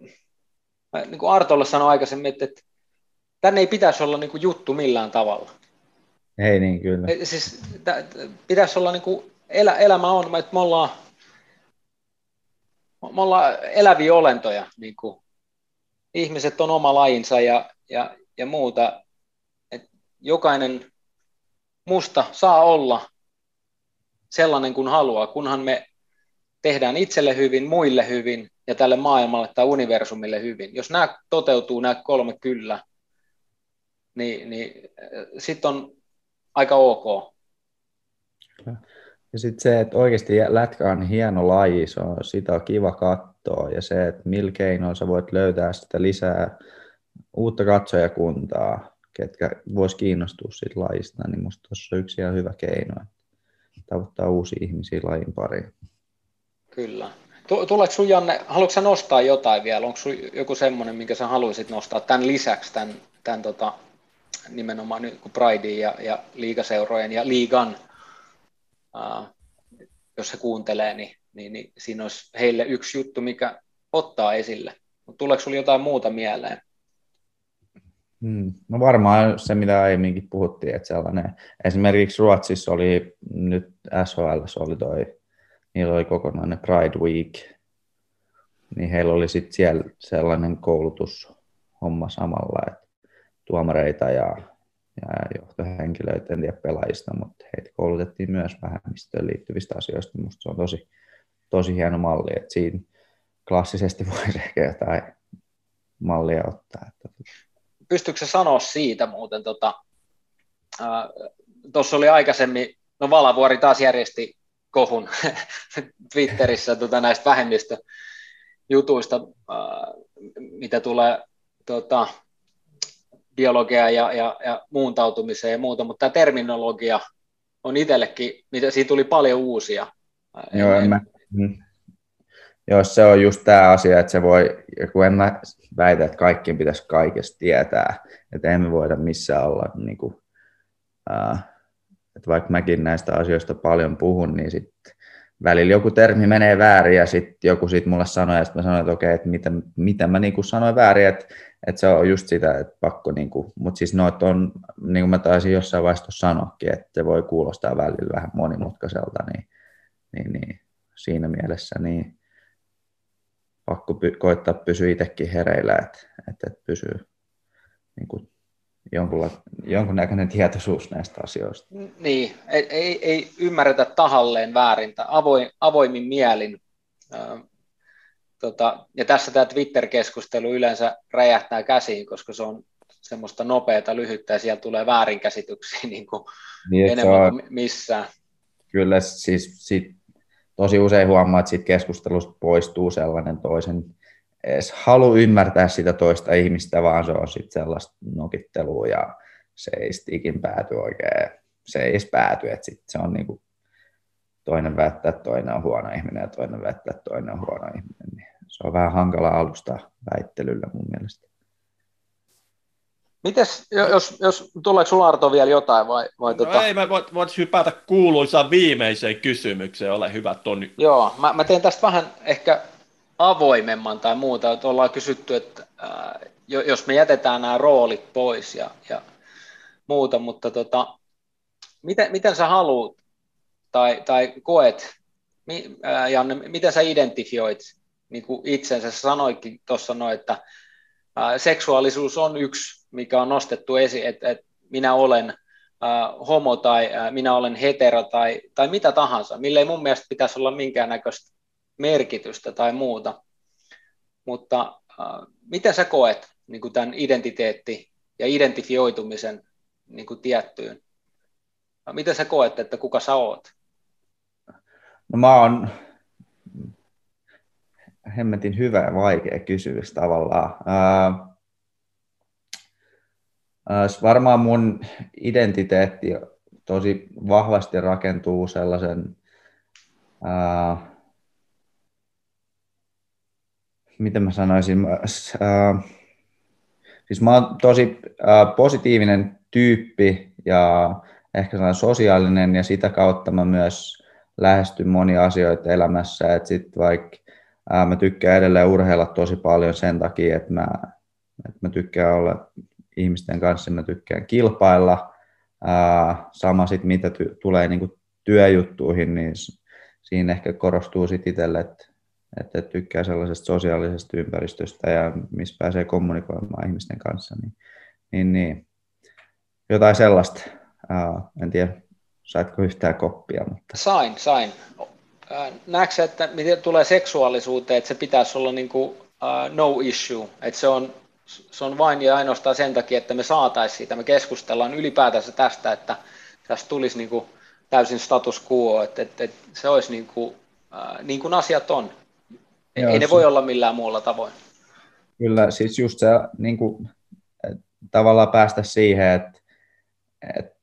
niin kuin Artolle sanoi aikaisemmin, että, että tänne ei pitäisi olla niin kuin juttu millään tavalla. Ei niin, kyllä. Siis, pitäisi olla niin kuin, elä, elämä on, että me ollaan, me ollaan eläviä olentoja, niin kuin, ihmiset on oma lajinsa ja, ja, ja muuta. Et jokainen musta saa olla sellainen kuin haluaa, kunhan me tehdään itselle hyvin, muille hyvin ja tälle maailmalle tai universumille hyvin. Jos nämä toteutuu, nämä kolme kyllä, niin, niin sitten on aika ok. Ja sitten se, että oikeasti lätkä on hieno laji, se on, sitä on kiva katsoa ja se, että millä keinoin sä voit löytää sitä lisää uutta katsojakuntaa, ketkä vois kiinnostua siitä lajista, niin musta tuossa on yksi ihan hyvä keino, tavoittaa uusia ihmisiä lajin pariin. Kyllä. Tuleeko sun Janne, haluatko nostaa jotain vielä? Onko sun joku semmoinen, minkä sä haluaisit nostaa tämän lisäksi, tämän, tämän tota, nimenomaan nyt kun ja, ja liigaseurojen ja liigan, jos se kuuntelee, niin, niin, niin siinä olisi heille yksi juttu, mikä ottaa esille. Tuleeko sinulla jotain muuta mieleen? Hmm. No varmaan se, mitä aiemminkin puhuttiin, että sellainen, esimerkiksi Ruotsissa oli nyt SHL, oli toi, niillä oli kokonainen Pride Week, niin heillä oli sitten siellä sellainen koulutushomma samalla, että tuomareita ja, ja johtohenkilöitä, en tiedä pelaajista, mutta heitä koulutettiin myös vähemmistöön liittyvistä asioista. Minusta se on tosi, tosi hieno malli, että siinä klassisesti *laughs* voisi ehkä jotain mallia ottaa. Että... Pystyykö se sanoa siitä muuten, tuossa tota, oli aikaisemmin, no Valavuori taas järjesti kohun *laughs* Twitterissä tota, näistä vähemmistöjutuista, äh, mitä tulee tota, biologia ja, ja, ja muuntautumiseen ja muuta, mutta tämä terminologia on itsellekin, mitä siitä tuli paljon uusia. Joo, en mä, mm. Joo, se on just tämä asia, että se voi, kun en mä väitä, että kaikkien pitäisi kaikesta tietää, että emme voida missään olla, niin kuin, äh, että vaikka mäkin näistä asioista paljon puhun, niin sitten välillä joku termi menee väärin ja sitten joku siitä mulle sanoi, ja sitten mä sanoin, että okei, että mitä, mitä mä niin sanoin väärin, että että se on just sitä, että pakko, niin kuin, mutta siis noit on, niin kuin mä taisin jossain vaiheessa sanoakin, että se voi kuulostaa välillä vähän monimutkaiselta, niin, niin, niin siinä mielessä niin pakko py, koittaa pysyä itsekin hereillä, että, että, pysyy niin kuin jonkunla, jonkunnäköinen tietoisuus näistä asioista. Niin, ei, ei, ei ymmärretä tahalleen väärin tai avoin, avoimin mielin tota, ja tässä tämä Twitter-keskustelu yleensä räjähtää käsiin, koska se on semmoista nopeata, lyhyttä ja siellä tulee väärinkäsityksiä *laughs* niin kuin niin, enemmän on, kuin missään. Kyllä, siis sit, tosi usein huomaa, että siitä keskustelusta poistuu sellainen toisen edes halu ymmärtää sitä toista ihmistä, vaan se on sitten sellaista nokittelua ja se ei ikin pääty oikein, se ei edes pääty, että sit se on niinku toinen väittää, että toinen on huono ihminen ja toinen väittää, että toinen on huono ihminen. Niin se on vähän hankala alusta väittelyllä mun mielestä. Mites, jos, jos tuleeko sinulla Arto vielä jotain vai, vai no tota... ei, mä voit, voit hypätä kuuluisaan viimeiseen kysymykseen, ole hyvä Toni. Joo, mä, mä teen tästä vähän ehkä avoimemman tai muuta, että ollaan kysytty, että ää, jos me jätetään nämä roolit pois ja, ja muuta, mutta tota, miten, miten sä haluat tai, tai koet, mi, ää, Janne, miten sä identifioit niin kuin itsensä sanoikin tuossa no, että seksuaalisuus on yksi, mikä on nostettu esiin, että, että minä olen homo tai minä olen hetero tai, tai mitä tahansa, millä ei mun mielestä pitäisi olla minkäännäköistä merkitystä tai muuta. Mutta miten sä koet niin kuin tämän identiteetti ja identifioitumisen niin kuin tiettyyn? Miten sä koet, että kuka sä oot? No mä oon hemmetin hyvä ja vaikea kysymys tavallaan. Ää, ää, varmaan mun identiteetti tosi vahvasti rakentuu sellaisen, ää, miten mä sanoisin, ää, siis mä oon tosi ää, positiivinen tyyppi ja ehkä sellainen sosiaalinen ja sitä kautta mä myös lähestyn monia asioita elämässä, että sitten vaikka ää, mä tykkään edelleen urheilla tosi paljon sen takia, että mä, että mä tykkään olla ihmisten kanssa, mä tykkään kilpailla, ää, sama sitten mitä ty- tulee niinku työjuttuihin, niin siinä ehkä korostuu sitten itselle, että, että tykkää sellaisesta sosiaalisesta ympäristöstä ja missä pääsee kommunikoimaan ihmisten kanssa, niin, niin, niin jotain sellaista. Uh, en tiedä, saitko yhtään koppia. Mutta... Sain, sain. Näetkö, että miten tulee seksuaalisuuteen, että se pitäisi olla niin kuin, uh, no issue, että se on, se on vain ja ainoastaan sen takia, että me saataisiin siitä, me keskustellaan ylipäätänsä tästä, että tästä tulisi niin kuin täysin status quo, että, että, että se olisi niin kuin, uh, niin kuin asiat on. Joo, Ei ne se... voi olla millään muulla tavoin. Kyllä, siis just se niin kuin, tavallaan päästä siihen, että, että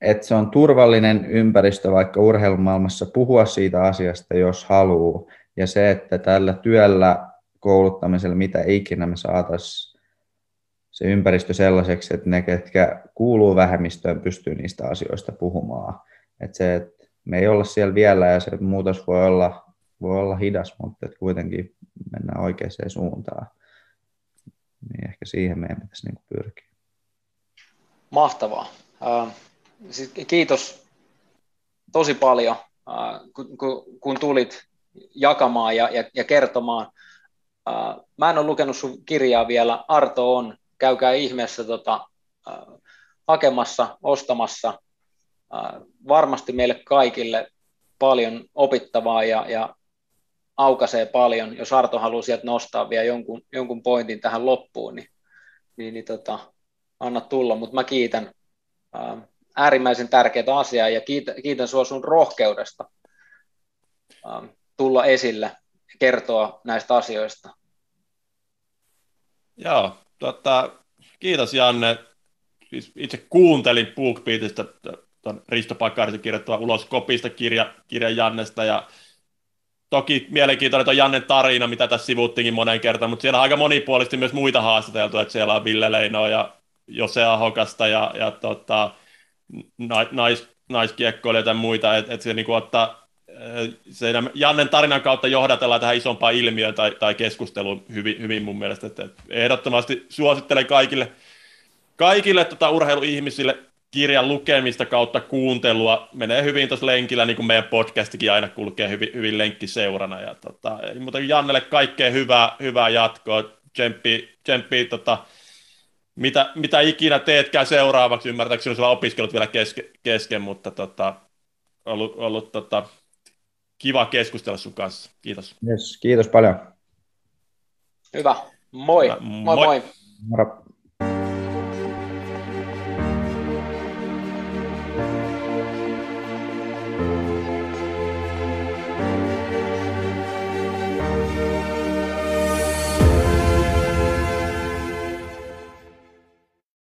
että se on turvallinen ympäristö vaikka urheilumaailmassa puhua siitä asiasta, jos haluaa. Ja se, että tällä työllä, kouluttamisella, mitä ikinä me saataisiin se ympäristö sellaiseksi, että ne, ketkä kuuluu vähemmistöön, pystyy niistä asioista puhumaan. Että se, että me ei olla siellä vielä ja se muutos voi olla, voi olla hidas, mutta että kuitenkin mennään oikeaan suuntaan. Niin ehkä siihen meidän pitäisi niin pyrkiä. Mahtavaa siis kiitos tosi paljon, kun, kun tulit jakamaan ja, ja, ja kertomaan. Mä en ole lukenut sun kirjaa vielä, Arto on, käykää ihmeessä tota, hakemassa, ostamassa. Varmasti meille kaikille paljon opittavaa ja, ja aukaisee paljon. Jos Arto haluaa sieltä nostaa vielä jonkun, jonkun pointin tähän loppuun, niin, niin, niin tota, anna tulla, mutta mä kiitän äärimmäisen tärkeää asiaa ja kiitän, kiitän sinua sun rohkeudesta ähm, tulla esille ja kertoa näistä asioista. Joo, tota, kiitos Janne. Siis itse kuuntelin BookBeatista tuon Risto Pakarisen kirjoittava ulos kopista kirja, kirjan Jannesta ja toki mielenkiintoinen tuo Jannen tarina, mitä tässä sivuttiinkin monen kertaan, mutta siellä on aika monipuolisesti myös muita haastateltu, että siellä on Ville Leino ja Jose Ahokasta ja, ja tota, nais, naiskiekkoilijoita ja muita, että et se niin kuin ottaa se Jannen tarinan kautta johdatellaan tähän isompaan ilmiöön tai, tai keskusteluun hyvin, hyvin mun mielestä. Että ehdottomasti suosittelen kaikille, kaikille tota urheiluihmisille kirjan lukemista kautta kuuntelua. Menee hyvin tuossa lenkillä, niin kuin meidän podcastikin aina kulkee hyvin, hyvin lenkkiseurana. Ja tota, mutta Jannelle kaikkea hyvää, hyvää jatkoa. Tsemppi, tsemppi tota, mitä, mitä ikinä teetkään seuraavaksi, ymmärtääkseni sulla opiskelut vielä keske, kesken, mutta tota, ollut, ollut tota, kiva keskustella sun kanssa. Kiitos. Yes, kiitos paljon. Hyvä. Moi. Hyvä. Moi moi. moi. Moro.